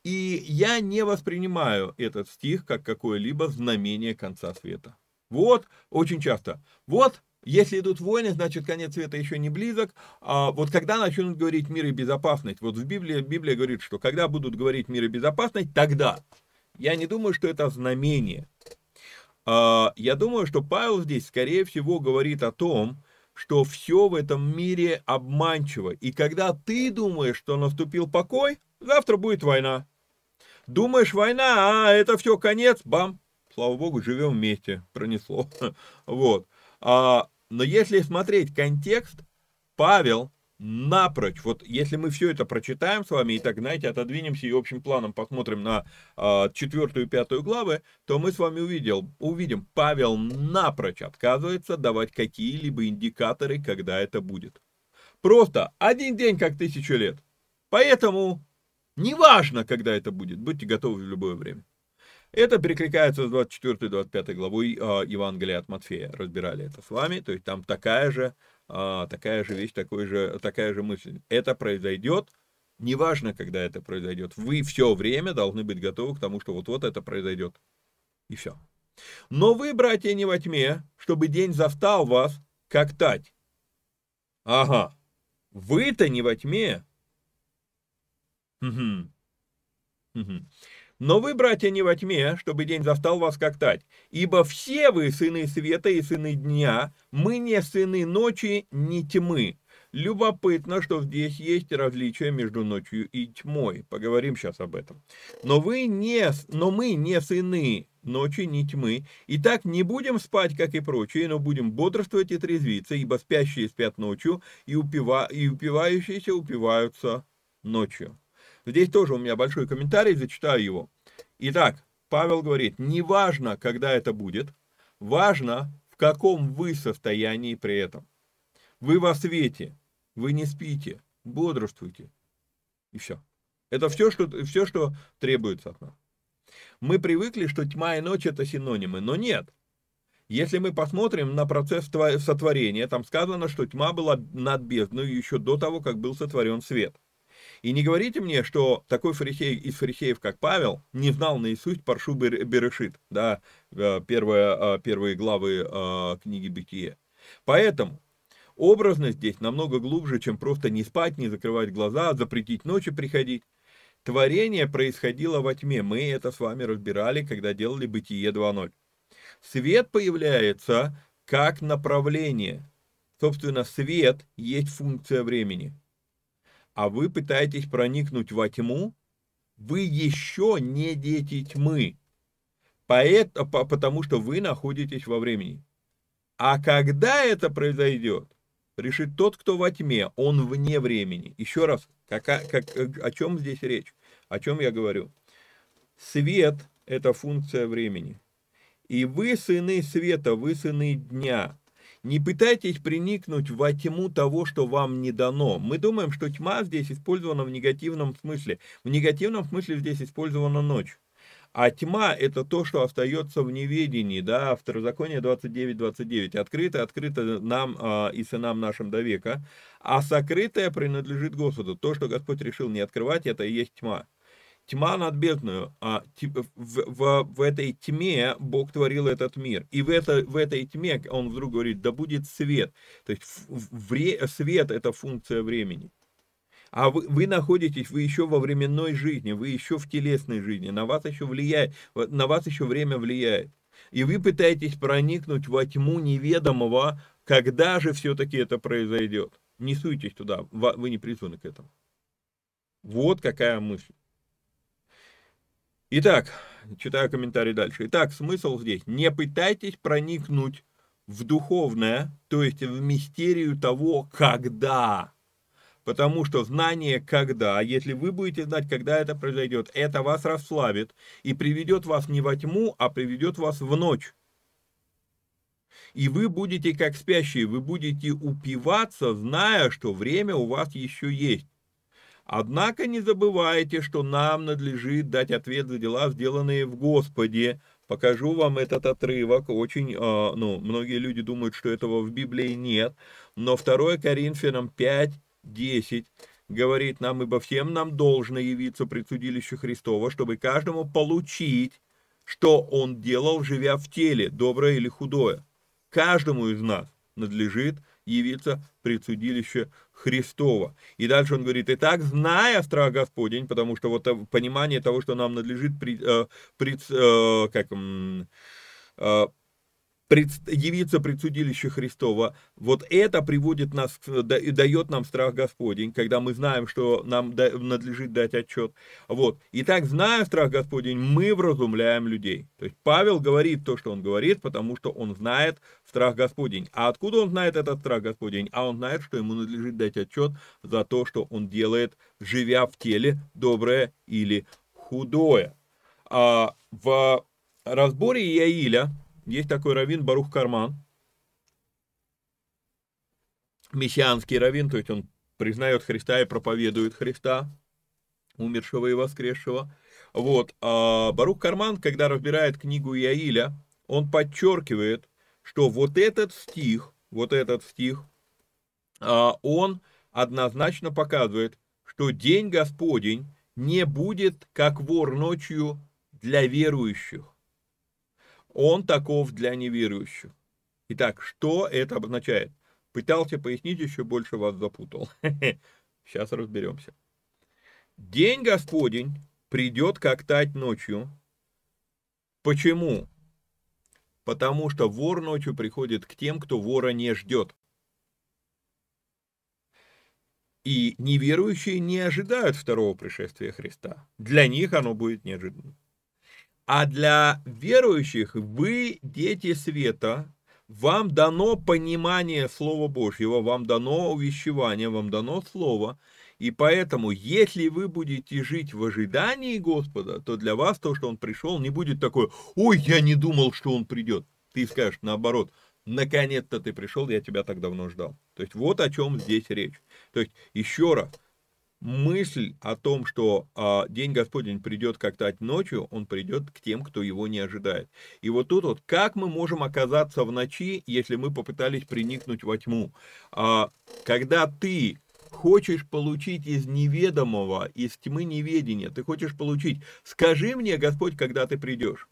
И я не воспринимаю этот стих как какое-либо знамение конца света. Вот, очень часто. Вот, если идут войны, значит, конец света еще не близок. А вот когда начнут говорить мир и безопасность, вот в Библии, Библия говорит, что когда будут говорить мир и безопасность, тогда. Я не думаю, что это знамение. А, я думаю, что Павел здесь, скорее всего, говорит о том, что все в этом мире обманчиво. И когда ты думаешь, что наступил покой, завтра будет война. Думаешь, война, а это все конец, бам, слава богу, живем вместе, <laughs> пронесло. Вот. А, но если смотреть контекст, Павел напрочь, вот если мы все это прочитаем с вами, и так, знаете, отодвинемся и общим планом посмотрим на а, четвертую и пятую главы, то мы с вами увидел, увидим, Павел напрочь отказывается давать какие-либо индикаторы, когда это будет. Просто один день как тысячу лет. Поэтому неважно, когда это будет, будьте готовы в любое время. Это перекликается с 24-25 главой э, Евангелия от Матфея. Разбирали это с вами. То есть там такая же а, такая же вещь, такой же, такая же мысль. Это произойдет, неважно, когда это произойдет. Вы все время должны быть готовы к тому, что вот-вот это произойдет. И все. Но вы, братья, не во тьме, чтобы день застал вас, как тать. Ага, вы-то не во тьме. Угу. Угу. Но вы, братья, не во тьме, чтобы день застал вас как тать. Ибо все вы сыны света и сыны дня, мы не сыны ночи, не тьмы. Любопытно, что здесь есть различие между ночью и тьмой. Поговорим сейчас об этом. Но вы не, но мы не сыны ночи, не тьмы. И так не будем спать, как и прочие, но будем бодрствовать и трезвиться, ибо спящие спят ночью, и, упива, и упивающиеся упиваются ночью. Здесь тоже у меня большой комментарий, зачитаю его. Итак, Павел говорит, не важно, когда это будет, важно, в каком вы состоянии при этом. Вы во свете, вы не спите, бодрствуйте. И все. Это все, что, все, что требуется от нас. Мы привыкли, что тьма и ночь это синонимы, но нет. Если мы посмотрим на процесс сотворения, там сказано, что тьма была над бездной еще до того, как был сотворен свет. И не говорите мне, что такой фарисей из фарисеев, как Павел, не знал наизусть Паршу Берешит, да, э, первые, э, первые главы э, книги Бытия. Поэтому образность здесь намного глубже, чем просто не спать, не закрывать глаза, запретить ночи приходить. Творение происходило во тьме. Мы это с вами разбирали, когда делали Бытие 2.0. Свет появляется как направление. Собственно, свет есть функция времени а вы пытаетесь проникнуть во тьму, вы еще не дети тьмы, поэтому, потому что вы находитесь во времени. А когда это произойдет, решит тот, кто во тьме, он вне времени. Еще раз, как, как, о чем здесь речь? О чем я говорю? Свет – это функция времени. И вы сыны света, вы сыны дня. Не пытайтесь приникнуть во тьму того, что вам не дано. Мы думаем, что тьма здесь использована в негативном смысле. В негативном смысле здесь использована ночь. А тьма – это то, что остается в неведении, да, Второзаконие 29.29. Открыто, открыто нам э, и сынам нашим до века, а сокрытое принадлежит Господу. То, что Господь решил не открывать, это и есть тьма. Тьма над бездною, а в, в, в этой тьме Бог творил этот мир. И в, это, в этой тьме он вдруг говорит, да будет свет. То есть вре, свет это функция времени. А вы, вы находитесь, вы еще во временной жизни, вы еще в телесной жизни, на вас еще влияет, на вас еще время влияет. И вы пытаетесь проникнуть во тьму неведомого, когда же все-таки это произойдет. Не суйтесь туда, вы не призваны к этому. Вот какая мысль. Итак, читаю комментарий дальше. Итак, смысл здесь. Не пытайтесь проникнуть в духовное, то есть в мистерию того, когда. Потому что знание когда, если вы будете знать, когда это произойдет, это вас расслабит и приведет вас не во тьму, а приведет вас в ночь. И вы будете как спящие, вы будете упиваться, зная, что время у вас еще есть. Однако не забывайте, что нам надлежит дать ответ за дела, сделанные в Господе. Покажу вам этот отрывок. Очень, э, ну, многие люди думают, что этого в Библии нет. Но 2 Коринфянам 5, 10 говорит нам, ибо всем нам должно явиться пред судилище Христова, чтобы каждому получить, что он делал, живя в теле, доброе или худое. Каждому из нас надлежит явиться пред судилище Христова. И дальше он говорит, и так, зная страх Господень, потому что вот понимание того, что нам надлежит пред, э, пред, э, как, э, пред, явиться пред судилище Христова, вот это приводит нас дает нам страх Господень, когда мы знаем, что нам надлежит дать отчет. Вот. И так, зная страх Господень, мы вразумляем людей. То есть Павел говорит то, что он говорит, потому что он знает страх Господень. А откуда он знает этот страх Господень? А он знает, что ему надлежит дать отчет за то, что он делает, живя в теле, доброе или худое. А в разборе Иаиля, есть такой раввин Барух Карман, мессианский раввин, то есть он признает Христа и проповедует Христа, умершего и воскресшего. Вот, а Барух Карман, когда разбирает книгу Иаиля, он подчеркивает, что вот этот стих, вот этот стих, а, он однозначно показывает, что день Господень не будет как вор ночью для верующих он таков для неверующих. Итак, что это обозначает? Пытался пояснить, еще больше вас запутал. <laughs> Сейчас разберемся. День Господень придет как тать ночью. Почему? Потому что вор ночью приходит к тем, кто вора не ждет. И неверующие не ожидают второго пришествия Христа. Для них оно будет неожиданным. А для верующих вы дети света, вам дано понимание Слова Божьего, вам дано увещевание, вам дано Слово. И поэтому, если вы будете жить в ожидании Господа, то для вас то, что Он пришел, не будет такое, ой, я не думал, что Он придет. Ты скажешь наоборот, наконец-то ты пришел, я тебя так давно ждал. То есть вот о чем здесь речь. То есть еще раз, мысль о том, что а, день Господень придет как-то ночью, он придет к тем, кто его не ожидает. И вот тут вот, как мы можем оказаться в ночи, если мы попытались приникнуть во тьму? А, когда ты хочешь получить из неведомого, из тьмы неведения, ты хочешь получить, скажи мне, Господь, когда ты придешь.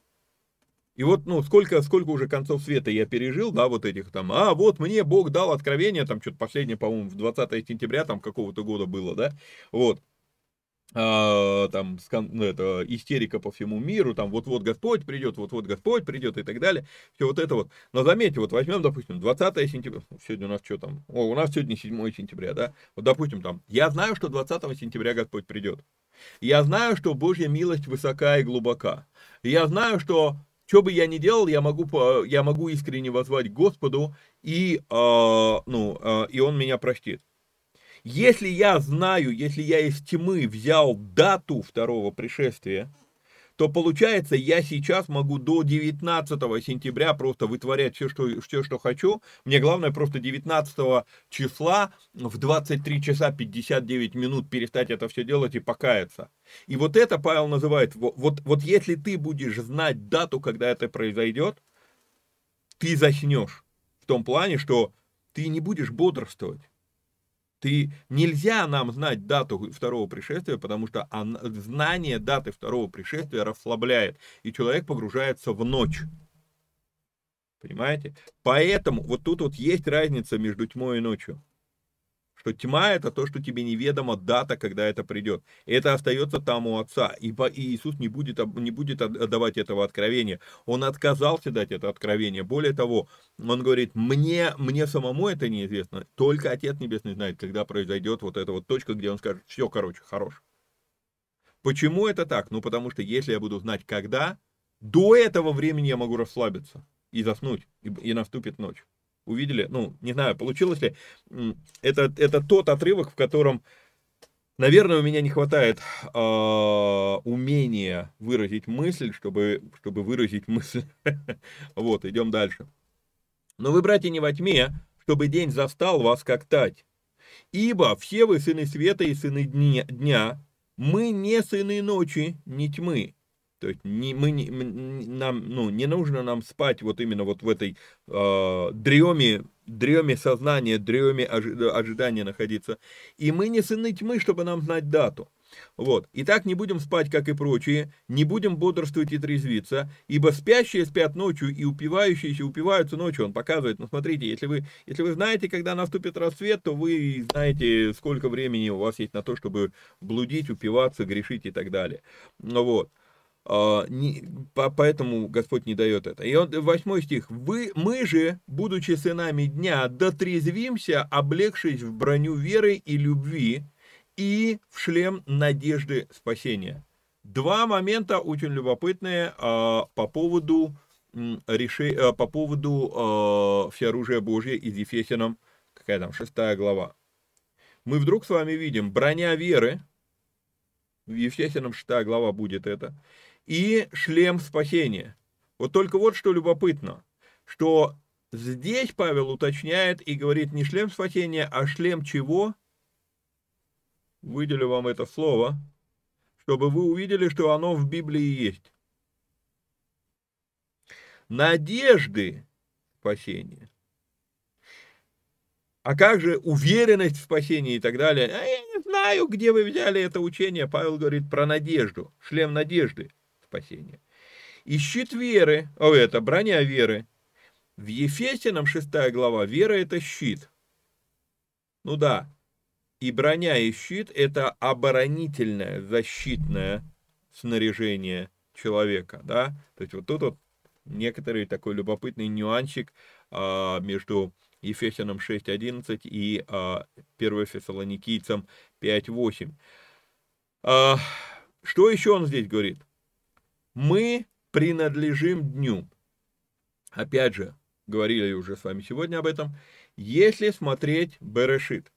И вот, ну, сколько, сколько уже концов света я пережил, да, вот этих там, а, вот мне Бог дал откровение, там, что-то последнее, по-моему, в 20 сентября, там, какого-то года было, да, вот, а, там, ну, это, истерика по всему миру, там, вот-вот Господь придет, вот-вот Господь придет и так далее, все вот это вот. Но заметьте, вот возьмем, допустим, 20 сентября, сегодня у нас что там, о, у нас сегодня 7 сентября, да, вот, допустим, там, я знаю, что 20 сентября Господь придет, я знаю, что Божья милость высока и глубока, я знаю, что что бы я ни делал, я могу, я могу искренне возвать Господу, и, э, ну, э, и Он меня простит. Если я знаю, если я из тьмы взял дату второго пришествия, то получается, я сейчас могу до 19 сентября просто вытворять все, что, все, что хочу. Мне главное просто 19 числа в 23 часа 59 минут перестать это все делать и покаяться. И вот это Павел называет, вот, вот если ты будешь знать дату, когда это произойдет, ты заснешь. В том плане, что ты не будешь бодрствовать. Ты, нельзя нам знать дату второго пришествия, потому что он, знание даты второго пришествия расслабляет, и человек погружается в ночь. Понимаете? Поэтому вот тут вот есть разница между тьмой и ночью что тьма это то, что тебе неведомо дата, когда это придет. Это остается там у Отца. И, Иисус не будет, не будет давать этого откровения. Он отказался дать это откровение. Более того, он говорит, мне, мне самому это неизвестно. Только Отец Небесный знает, когда произойдет вот эта вот точка, где он скажет, все, короче, хорош. Почему это так? Ну, потому что если я буду знать, когда, до этого времени я могу расслабиться и заснуть, и, и наступит ночь увидели, ну, не знаю, получилось ли, это, это тот отрывок, в котором, наверное, у меня не хватает э, умения выразить мысль, чтобы, чтобы выразить мысль. <laughs> вот, идем дальше. Но вы, братья, не во тьме, чтобы день застал вас как тать. Ибо все вы сыны света и сыны дня, мы не сыны ночи, не тьмы. То есть не, мы, не, нам, ну, не нужно нам спать вот именно вот в этой э, дреме, дреме сознания, дреме ожидания находиться. И мы не сыны тьмы, чтобы нам знать дату. Вот. И так не будем спать, как и прочие, не будем бодрствовать и трезвиться, ибо спящие спят ночью и упивающиеся упиваются ночью. Он показывает, ну смотрите, если вы, если вы знаете, когда наступит рассвет, то вы знаете, сколько времени у вас есть на то, чтобы блудить, упиваться, грешить и так далее. Ну вот. А, поэтому Господь не дает это. И он, восьмой стих. Вы, мы же, будучи сынами дня, дотрезвимся, облегшись в броню веры и любви и в шлем надежды спасения. Два момента очень любопытные а, по поводу а, по поводу всеоружия Божия из Ефесянам, какая там, шестая глава. Мы вдруг с вами видим броня веры, в Ефесянам шестая глава будет это, и шлем спасения. Вот только вот что любопытно, что здесь Павел уточняет и говорит не шлем спасения, а шлем чего? Выделю вам это слово, чтобы вы увидели, что оно в Библии есть. Надежды спасения. А как же уверенность в спасении и так далее? А я не знаю, где вы взяли это учение. Павел говорит про надежду, шлем надежды спасения. И щит веры, о, это броня веры. В Ефесянам 6 глава, вера это щит. Ну да, и броня и щит это оборонительное, защитное снаряжение человека, да. То есть вот тут вот некоторый такой любопытный нюансик а, между Ефесянам 6.11 и а, 1 Фессалоникийцам 5.8. А, что еще он здесь говорит? Мы принадлежим дню. Опять же, говорили уже с вами сегодня об этом. Если смотреть Берешит,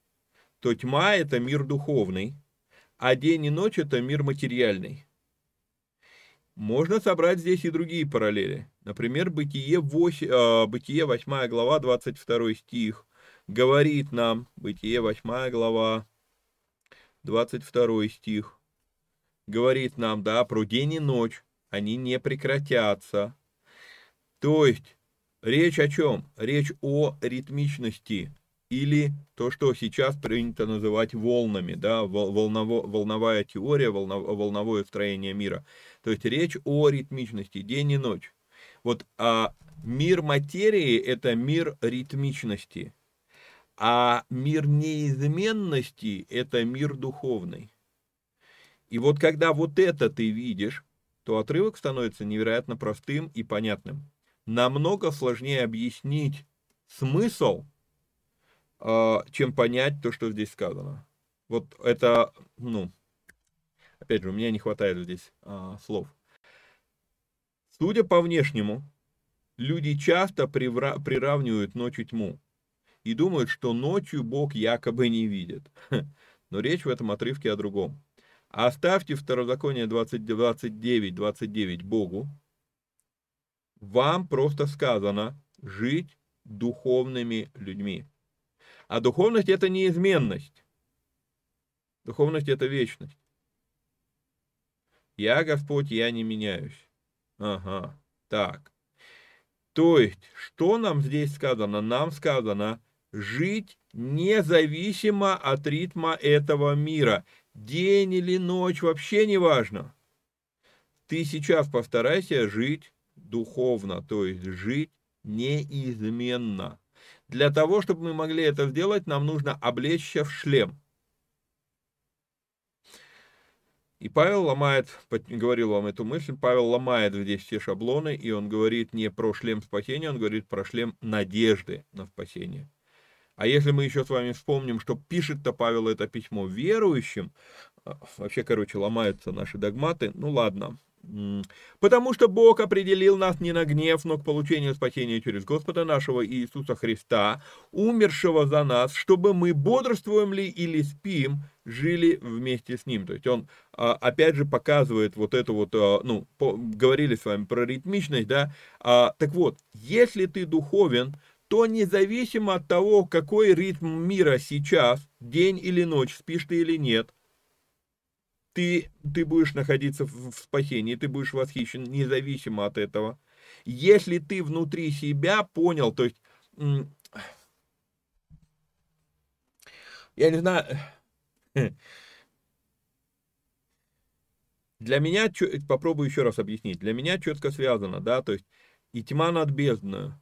то тьма – это мир духовный, а день и ночь – это мир материальный. Можно собрать здесь и другие параллели. Например, Бытие, 8, э, Бытие 8 глава, 22 стих говорит нам, Бытие 8 глава, 22 стих, говорит нам, да, про день и ночь, они не прекратятся. То есть речь о чем? Речь о ритмичности или то, что сейчас принято называть волнами, да, волново, волновая теория, волнов, волновое строение мира. То есть речь о ритмичности, день и ночь. Вот а мир материи – это мир ритмичности, а мир неизменности – это мир духовный. И вот когда вот это ты видишь, то отрывок становится невероятно простым и понятным. Намного сложнее объяснить смысл, а, чем понять то, что здесь сказано. Вот это, ну, опять же, у меня не хватает здесь а, слов. Судя по внешнему, люди часто приравнивают ночь и тьму и думают, что ночью Бог якобы не видит. <laughs> Но речь в этом отрывке о другом. Оставьте второзаконие 29, 29 Богу. Вам просто сказано жить духовными людьми. А духовность это неизменность. Духовность это вечность. Я Господь, я не меняюсь. Ага, так. То есть, что нам здесь сказано? Нам сказано жить независимо от ритма этого мира. День или ночь, вообще не важно. Ты сейчас постарайся жить духовно, то есть жить неизменно. Для того, чтобы мы могли это сделать, нам нужно облечься в шлем. И Павел ломает, говорил вам эту мысль, Павел ломает здесь все шаблоны, и он говорит не про шлем спасения, он говорит про шлем надежды на спасение. А если мы еще с вами вспомним, что пишет-то Павел это письмо верующим, а, вообще, короче, ломаются наши догматы, ну ладно, Потому что Бог определил нас не на гнев, но к получению спасения через Господа нашего Иисуса Христа, умершего за нас, чтобы мы, бодрствуем ли или спим, жили вместе с Ним. То есть он, а, опять же, показывает вот это вот, а, ну, говорили с вами про ритмичность, да, так вот, если ты духовен, то независимо от того, какой ритм мира сейчас, день или ночь, спишь ты или нет, ты, ты будешь находиться в, спасении, ты будешь восхищен независимо от этого. Если ты внутри себя понял, то есть, я не знаю, <laughs> для меня, попробую еще раз объяснить, для меня четко связано, да, то есть, и тьма над бездною.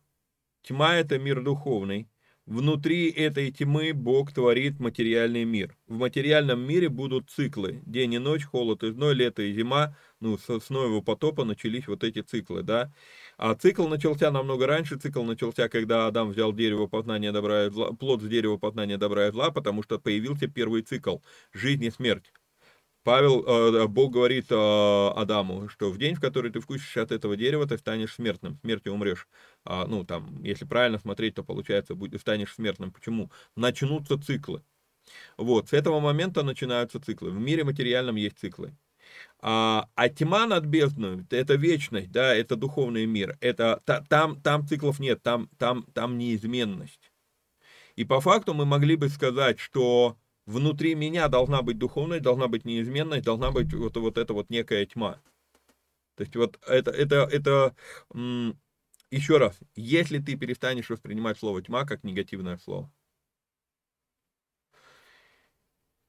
Тьма – это мир духовный, Внутри этой тьмы Бог творит материальный мир. В материальном мире будут циклы. День и ночь, холод и зной, лето и зима. Ну, с, с Ноева потопа начались вот эти циклы, да. А цикл начался намного раньше. Цикл начался, когда Адам взял дерево познания добра и зла, плод с дерева познания добра и зла, потому что появился первый цикл – жизнь и смерть. Павел, э, Бог говорит э, Адаму, что в день, в который ты вкусишь от этого дерева, ты станешь смертным, смертью умрешь. А, ну, там, если правильно смотреть, то получается, станешь смертным. Почему? Начнутся циклы. Вот, с этого момента начинаются циклы. В мире материальном есть циклы. А, а тьма над бездной – это вечность, да, это духовный мир. Это, та, там, там циклов нет, там, там, там неизменность. И по факту мы могли бы сказать, что внутри меня должна быть духовность, должна быть неизменность, должна быть вот, вот эта вот некая тьма. То есть вот это, это, это еще раз, если ты перестанешь воспринимать слово тьма как негативное слово,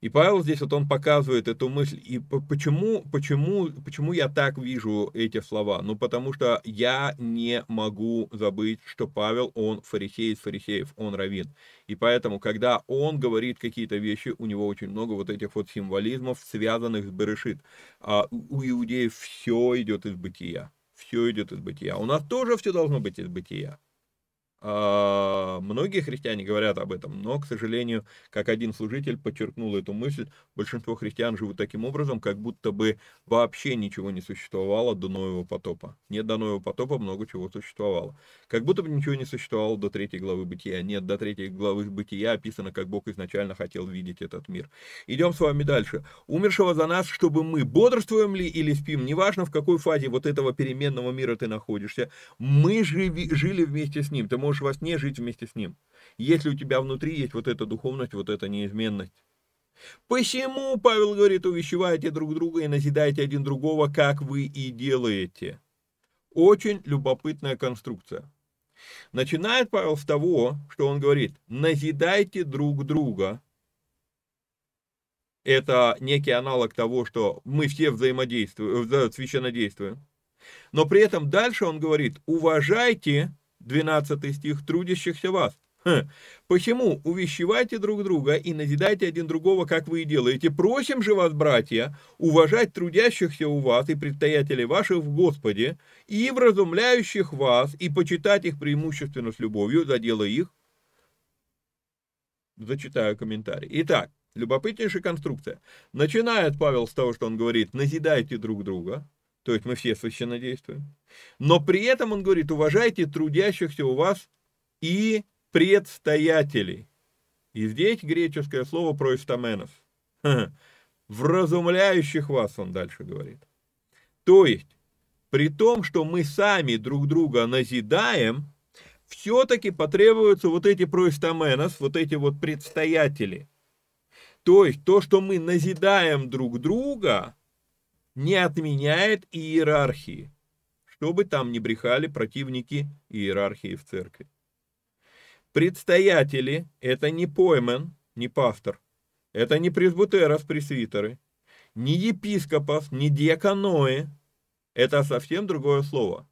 И Павел здесь вот он показывает эту мысль. И почему, почему, почему я так вижу эти слова? Ну, потому что я не могу забыть, что Павел, он фарисей из фарисеев, он раввин. И поэтому, когда он говорит какие-то вещи, у него очень много вот этих вот символизмов, связанных с Берешит. А у иудеев все идет из бытия. Все идет из бытия. У нас тоже все должно быть из бытия. А, многие христиане говорят об этом, но, к сожалению, как один служитель подчеркнул эту мысль, большинство христиан живут таким образом, как будто бы вообще ничего не существовало до Нового потопа. Нет, до Нового потопа много чего существовало. Как будто бы ничего не существовало до третьей главы Бытия. Нет, до третьей главы Бытия описано, как Бог изначально хотел видеть этот мир. Идем с вами дальше. Умершего за нас, чтобы мы бодрствуем ли или спим, неважно в какой фазе вот этого переменного мира ты находишься, мы живи, жили вместе с ним. Ты можешь во сне жить вместе с ним. Если у тебя внутри есть вот эта духовность, вот эта неизменность. Посему, Павел говорит, увещевайте друг друга и назидайте один другого, как вы и делаете. Очень любопытная конструкция. Начинает Павел с того, что он говорит, назидайте друг друга. Это некий аналог того, что мы все взаимодействуем, священнодействуем. Но при этом дальше он говорит, уважайте 12 стих, трудящихся вас. Хм. Почему? Увещевайте друг друга и назидайте один другого, как вы и делаете. Просим же вас, братья, уважать трудящихся у вас и предстоятелей ваших в Господе, и вразумляющих вас, и почитать их преимущественно с любовью за дело их. Зачитаю комментарий. Итак, любопытнейшая конструкция. Начинает Павел с того, что он говорит, назидайте друг друга, то есть мы все священно действуем. Но при этом он говорит, уважайте трудящихся у вас и предстоятелей. И здесь греческое слово проистаменос. <laughs> Вразумляющих вас, он дальше говорит. То есть, при том, что мы сами друг друга назидаем, все-таки потребуются вот эти проистаменос, вот эти вот предстоятели. То есть, то, что мы назидаем друг друга, не отменяет иерархии, чтобы там не брехали противники иерархии в церкви. Предстоятели – это не поймен, не пастор, это не пресбутерос, пресвитеры, не епископос, не диаконои, это совсем другое слово.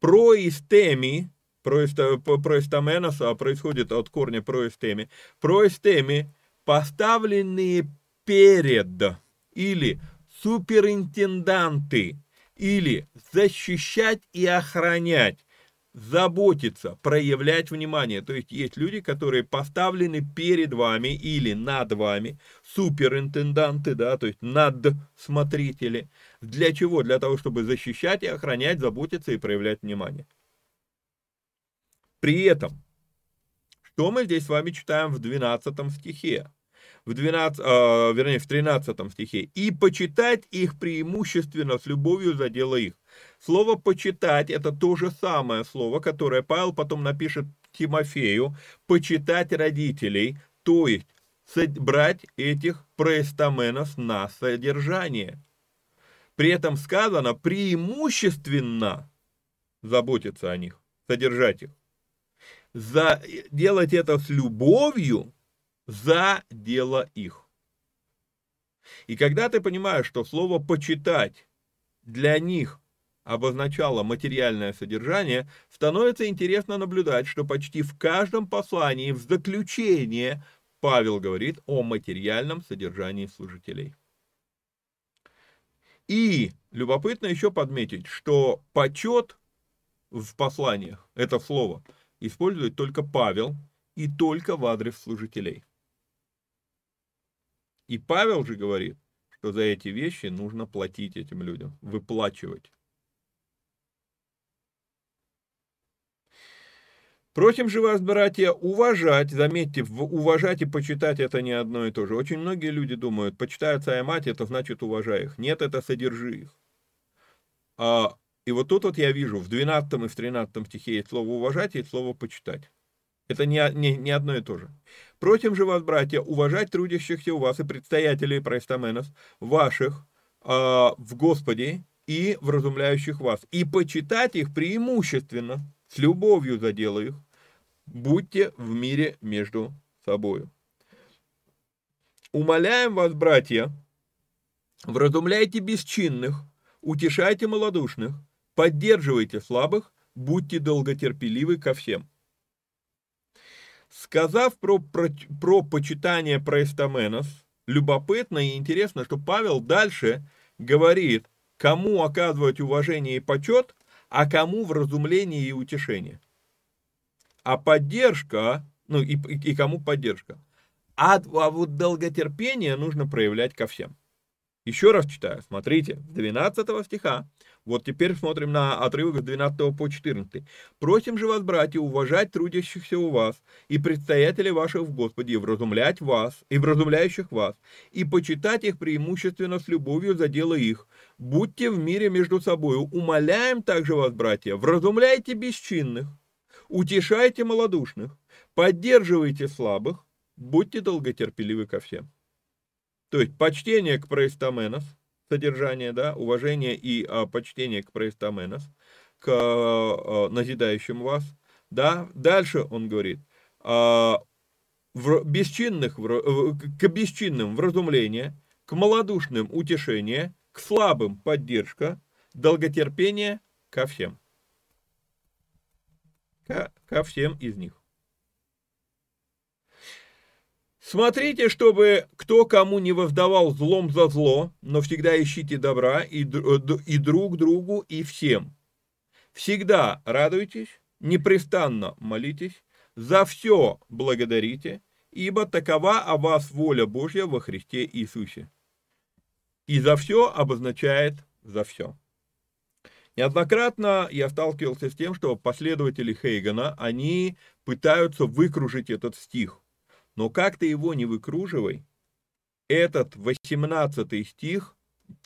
Проистеми, проистаменос, а происходит от корня проистеми, проистеми, поставленные перед или суперинтенданты, или защищать и охранять, заботиться, проявлять внимание. То есть есть люди, которые поставлены перед вами или над вами, суперинтенданты, да, то есть надсмотрители. Для чего? Для того, чтобы защищать и охранять, заботиться и проявлять внимание. При этом, что мы здесь с вами читаем в 12 стихе? В 12, э, вернее, в 13 стихе, и почитать их преимущественно с любовью за дело их. Слово «почитать» – это то же самое слово, которое Павел потом напишет Тимофею, почитать родителей, то есть брать этих проэстаменов на содержание. При этом сказано преимущественно заботиться о них, содержать их. За, делать это с любовью за дело их. И когда ты понимаешь, что слово «почитать» для них обозначало материальное содержание, становится интересно наблюдать, что почти в каждом послании в заключение Павел говорит о материальном содержании служителей. И любопытно еще подметить, что почет в посланиях, это слово, использует только Павел и только в адрес служителей. И Павел же говорит, что за эти вещи нужно платить этим людям, выплачивать. Просим же вас, братья, уважать, заметьте, уважать и почитать это не одно и то же. Очень многие люди думают, почитай отца и мать, это значит уважай их. Нет, это содержи их. А, и вот тут вот я вижу, в 12 и в 13 стихе есть слово уважать и слово почитать. Это не, не, не одно и то же. Просим же вас, братья, уважать трудящихся у вас и предстоятелей проистаменов ваших э, в Господе и вразумляющих вас, и почитать их преимущественно, с любовью за дело их, будьте в мире между собою. Умоляем вас, братья, вразумляйте бесчинных, утешайте малодушных, поддерживайте слабых, будьте долготерпеливы ко всем. Сказав про, про, про почитание проэстаменов, любопытно и интересно, что Павел дальше говорит, кому оказывать уважение и почет, а кому вразумление и утешение. А поддержка, ну и, и, и кому поддержка. А, а вот долготерпение нужно проявлять ко всем. Еще раз читаю, смотрите, 12 стиха. Вот теперь смотрим на отрывок с 12 по 14. «Просим же вас, братья, уважать трудящихся у вас и предстоятелей ваших в Господе, и вразумлять вас, и вразумляющих вас, и почитать их преимущественно с любовью за дело их. Будьте в мире между собою. Умоляем также вас, братья, вразумляйте бесчинных, утешайте малодушных, поддерживайте слабых, будьте долготерпеливы ко всем». То есть почтение к проистаменов – содержание, да, уважение и а, почтение к проистаменос, к а, назидающим вас, да. Дальше он говорит, а, в бесчинных, в, к бесчинным вразумление, к малодушным утешение, к слабым поддержка, долготерпение ко всем. Ко, ко всем из них. Смотрите, чтобы кто кому не воздавал злом за зло, но всегда ищите добра и, и друг другу, и всем. Всегда радуйтесь, непрестанно молитесь, за все благодарите, ибо такова о вас воля Божья во Христе Иисусе. И за все обозначает за все. Неоднократно я сталкивался с тем, что последователи Хейгана, они пытаются выкружить этот стих – но как ты его не выкруживай, этот 18 стих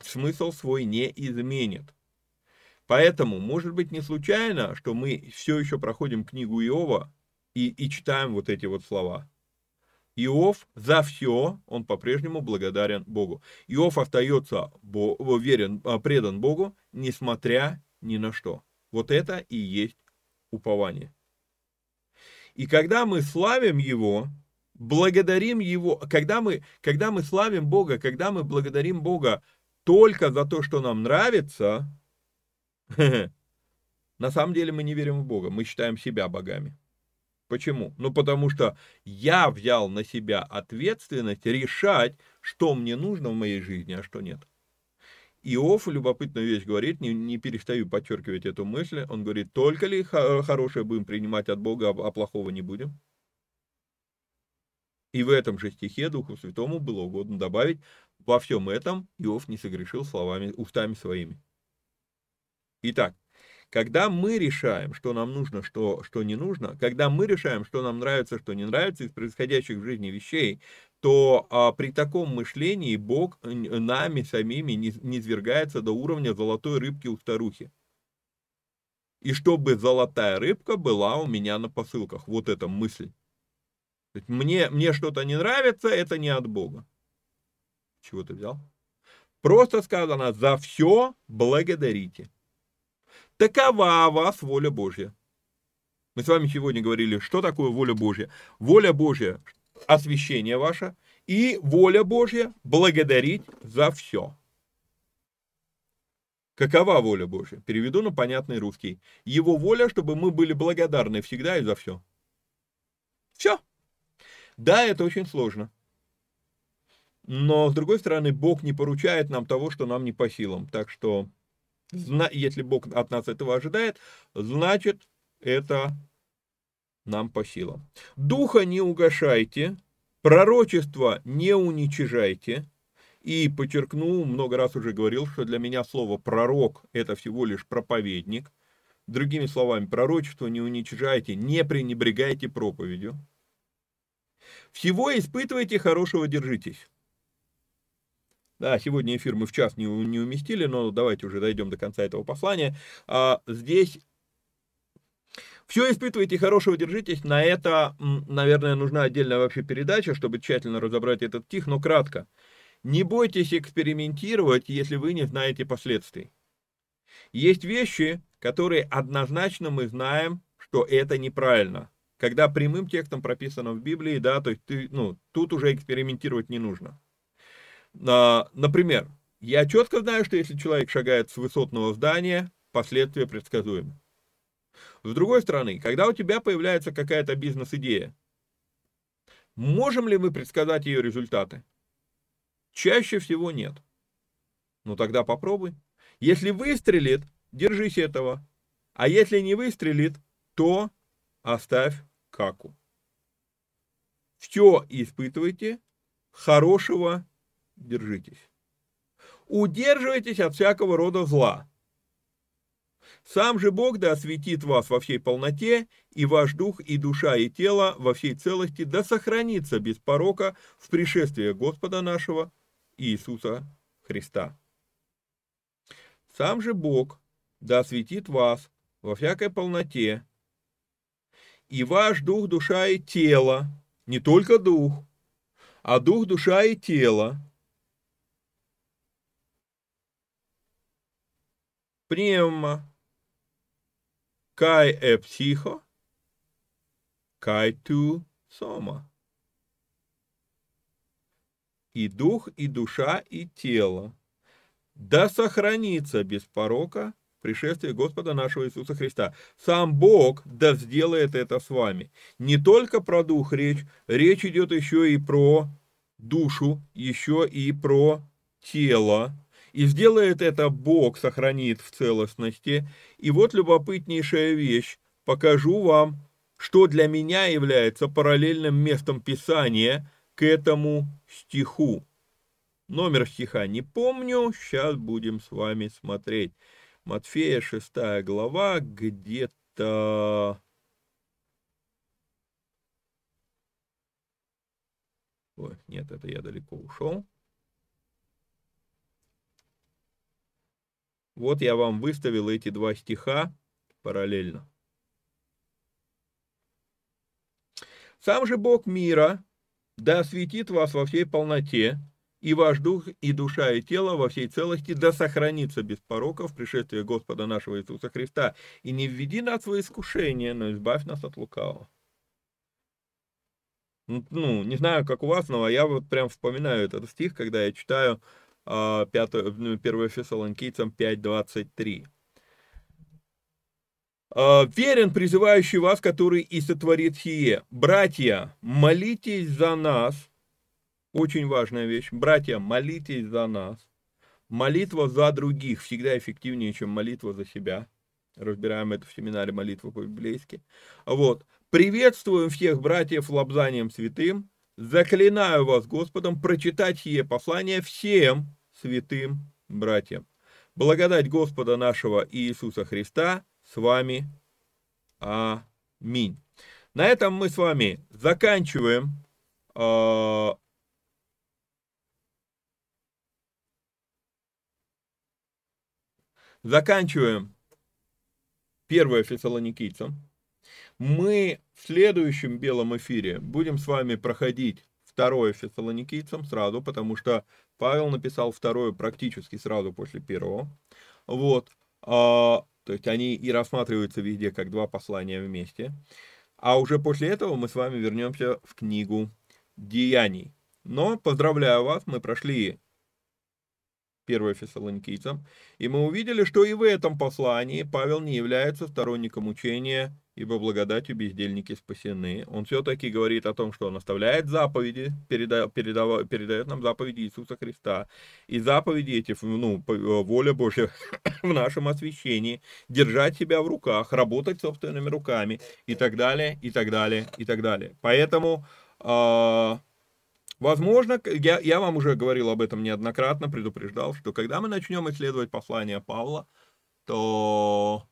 смысл свой не изменит. Поэтому, может быть, не случайно, что мы все еще проходим книгу Иова и, и читаем вот эти вот слова. Иов за все, он по-прежнему благодарен Богу. Иов остается верен, а, предан Богу, несмотря ни на что. Вот это и есть упование. И когда мы славим Его, благодарим Его, когда мы, когда мы славим Бога, когда мы благодарим Бога только за то, что нам нравится, <laughs> на самом деле мы не верим в Бога, мы считаем себя богами. Почему? Ну, потому что я взял на себя ответственность решать, что мне нужно в моей жизни, а что нет. Иов любопытную вещь говорит, не, не перестаю подчеркивать эту мысль, он говорит, только ли хорошее будем принимать от Бога, а, плохого не будем? И в этом же стихе Духу Святому было угодно добавить, во всем этом Иов не согрешил словами, устами своими. Итак, когда мы решаем, что нам нужно, что, что не нужно, когда мы решаем, что нам нравится, что не нравится из происходящих в жизни вещей, то а, при таком мышлении Бог нами самими не, не свергается до уровня золотой рыбки у старухи. И чтобы золотая рыбка была у меня на посылках. Вот эта мысль. Мне, мне что-то не нравится, это не от Бога. Чего ты взял? Просто сказано, за все благодарите. Такова вас воля Божья. Мы с вами сегодня говорили, что такое воля Божья. Воля Божья – освящение ваше, и воля Божья – благодарить за все. Какова воля Божья? Переведу на понятный русский. Его воля, чтобы мы были благодарны всегда и за все. Все. Да, это очень сложно. Но, с другой стороны, Бог не поручает нам того, что нам не по силам. Так что если Бог от нас этого ожидает, значит, это нам по силам. Духа не угошайте, пророчество не уничижайте. И подчеркну, много раз уже говорил, что для меня слово пророк – это всего лишь проповедник. Другими словами, пророчество не уничижайте, не пренебрегайте проповедью. Всего испытывайте, хорошего держитесь. Да, сегодня эфир мы в час не, не уместили, но давайте уже дойдем до конца этого послания. А, здесь все испытывайте, хорошего держитесь. На это, наверное, нужна отдельная вообще передача, чтобы тщательно разобрать этот стих, но кратко. Не бойтесь экспериментировать, если вы не знаете последствий. Есть вещи, которые однозначно мы знаем, что это неправильно. Когда прямым текстом прописано в Библии, да, то есть ты, ну, тут уже экспериментировать не нужно. Например, я четко знаю, что если человек шагает с высотного здания, последствия предсказуемы. С другой стороны, когда у тебя появляется какая-то бизнес-идея, можем ли мы предсказать ее результаты? Чаще всего нет. Ну тогда попробуй. Если выстрелит, держись этого. А если не выстрелит, то оставь каку. Все испытывайте, хорошего держитесь. Удерживайтесь от всякого рода зла. Сам же Бог да осветит вас во всей полноте, и ваш дух, и душа, и тело во всей целости да сохранится без порока в пришествии Господа нашего Иисуса Христа. Сам же Бог да осветит вас во всякой полноте, и ваш дух, душа и тело, не только дух, а дух, душа и тело, Пневма. Кай е психо. Кай ту сома. И дух, и душа, и тело. Да сохранится без порока пришествие Господа нашего Иисуса Христа. Сам Бог да сделает это с вами. Не только про дух речь, речь идет еще и про душу, еще и про тело. И сделает это Бог, сохранит в целостности. И вот любопытнейшая вещь. Покажу вам, что для меня является параллельным местом Писания к этому стиху. Номер стиха не помню, сейчас будем с вами смотреть. Матфея 6 глава, где-то... Ой, нет, это я далеко ушел. Вот я вам выставил эти два стиха параллельно. Сам же Бог мира да осветит вас во всей полноте, и ваш дух, и душа, и тело во всей целости да сохранится без порока в пришествии Господа нашего Иисуса Христа. И не введи нас в искушение, но избавь нас от лукавого. Ну, не знаю, как у вас, но я вот прям вспоминаю этот стих, когда я читаю э, 5, 1 Фессалоникийцам 5.23. «Э, «Верен призывающий вас, который и сотворит сие. Братья, молитесь за нас». Очень важная вещь. Братья, молитесь за нас. Молитва за других всегда эффективнее, чем молитва за себя. Разбираем это в семинаре молитвы по-библейски. Вот. Приветствуем всех братьев лобзанием святым. Заклинаю вас Господом прочитать сие послание всем святым братьям. Благодать Господа нашего Иисуса Христа с вами. Аминь. На этом мы с вами заканчиваем заканчиваем первое фессалоникийцам. Мы в следующем белом эфире будем с вами проходить второе фессалоникийцам сразу, потому что Павел написал второе практически сразу после первого. Вот. А, то есть они и рассматриваются везде как два послания вместе. А уже после этого мы с вами вернемся в книгу Деяний. Но поздравляю вас, мы прошли 1 Фессалоникийцам, и мы увидели, что и в этом послании Павел не является сторонником учения, ибо благодатью бездельники спасены. Он все-таки говорит о том, что он оставляет заповеди, переда, передав, передает нам заповеди Иисуса Христа. И заповеди эти, ну, э, воля Божья <coughs> в нашем освящении, держать себя в руках, работать собственными руками и так далее, и так далее, и так далее. Поэтому... Э, Возможно, я, я вам уже говорил об этом неоднократно, предупреждал, что когда мы начнем исследовать послание Павла, то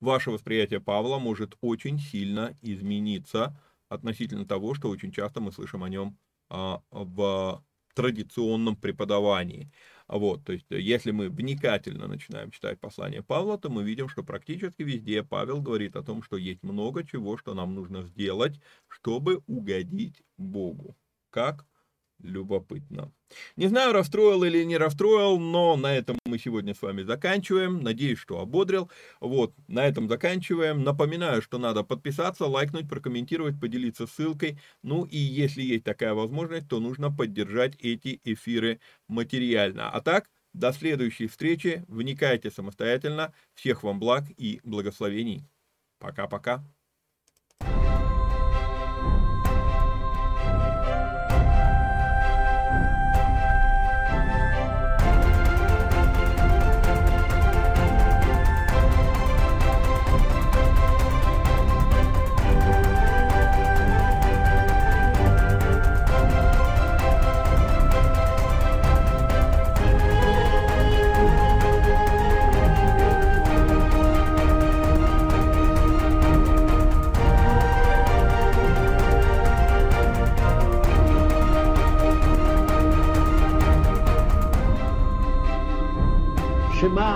ваше восприятие Павла может очень сильно измениться относительно того, что очень часто мы слышим о нем а, в традиционном преподавании. Вот, то есть, если мы вникательно начинаем читать послание Павла, то мы видим, что практически везде Павел говорит о том, что есть много чего, что нам нужно сделать, чтобы угодить Богу как любопытно. Не знаю, расстроил или не расстроил, но на этом мы сегодня с вами заканчиваем. Надеюсь, что ободрил. Вот, на этом заканчиваем. Напоминаю, что надо подписаться, лайкнуть, прокомментировать, поделиться ссылкой. Ну и если есть такая возможность, то нужно поддержать эти эфиры материально. А так, до следующей встречи. Вникайте самостоятельно. Всех вам благ и благословений. Пока-пока.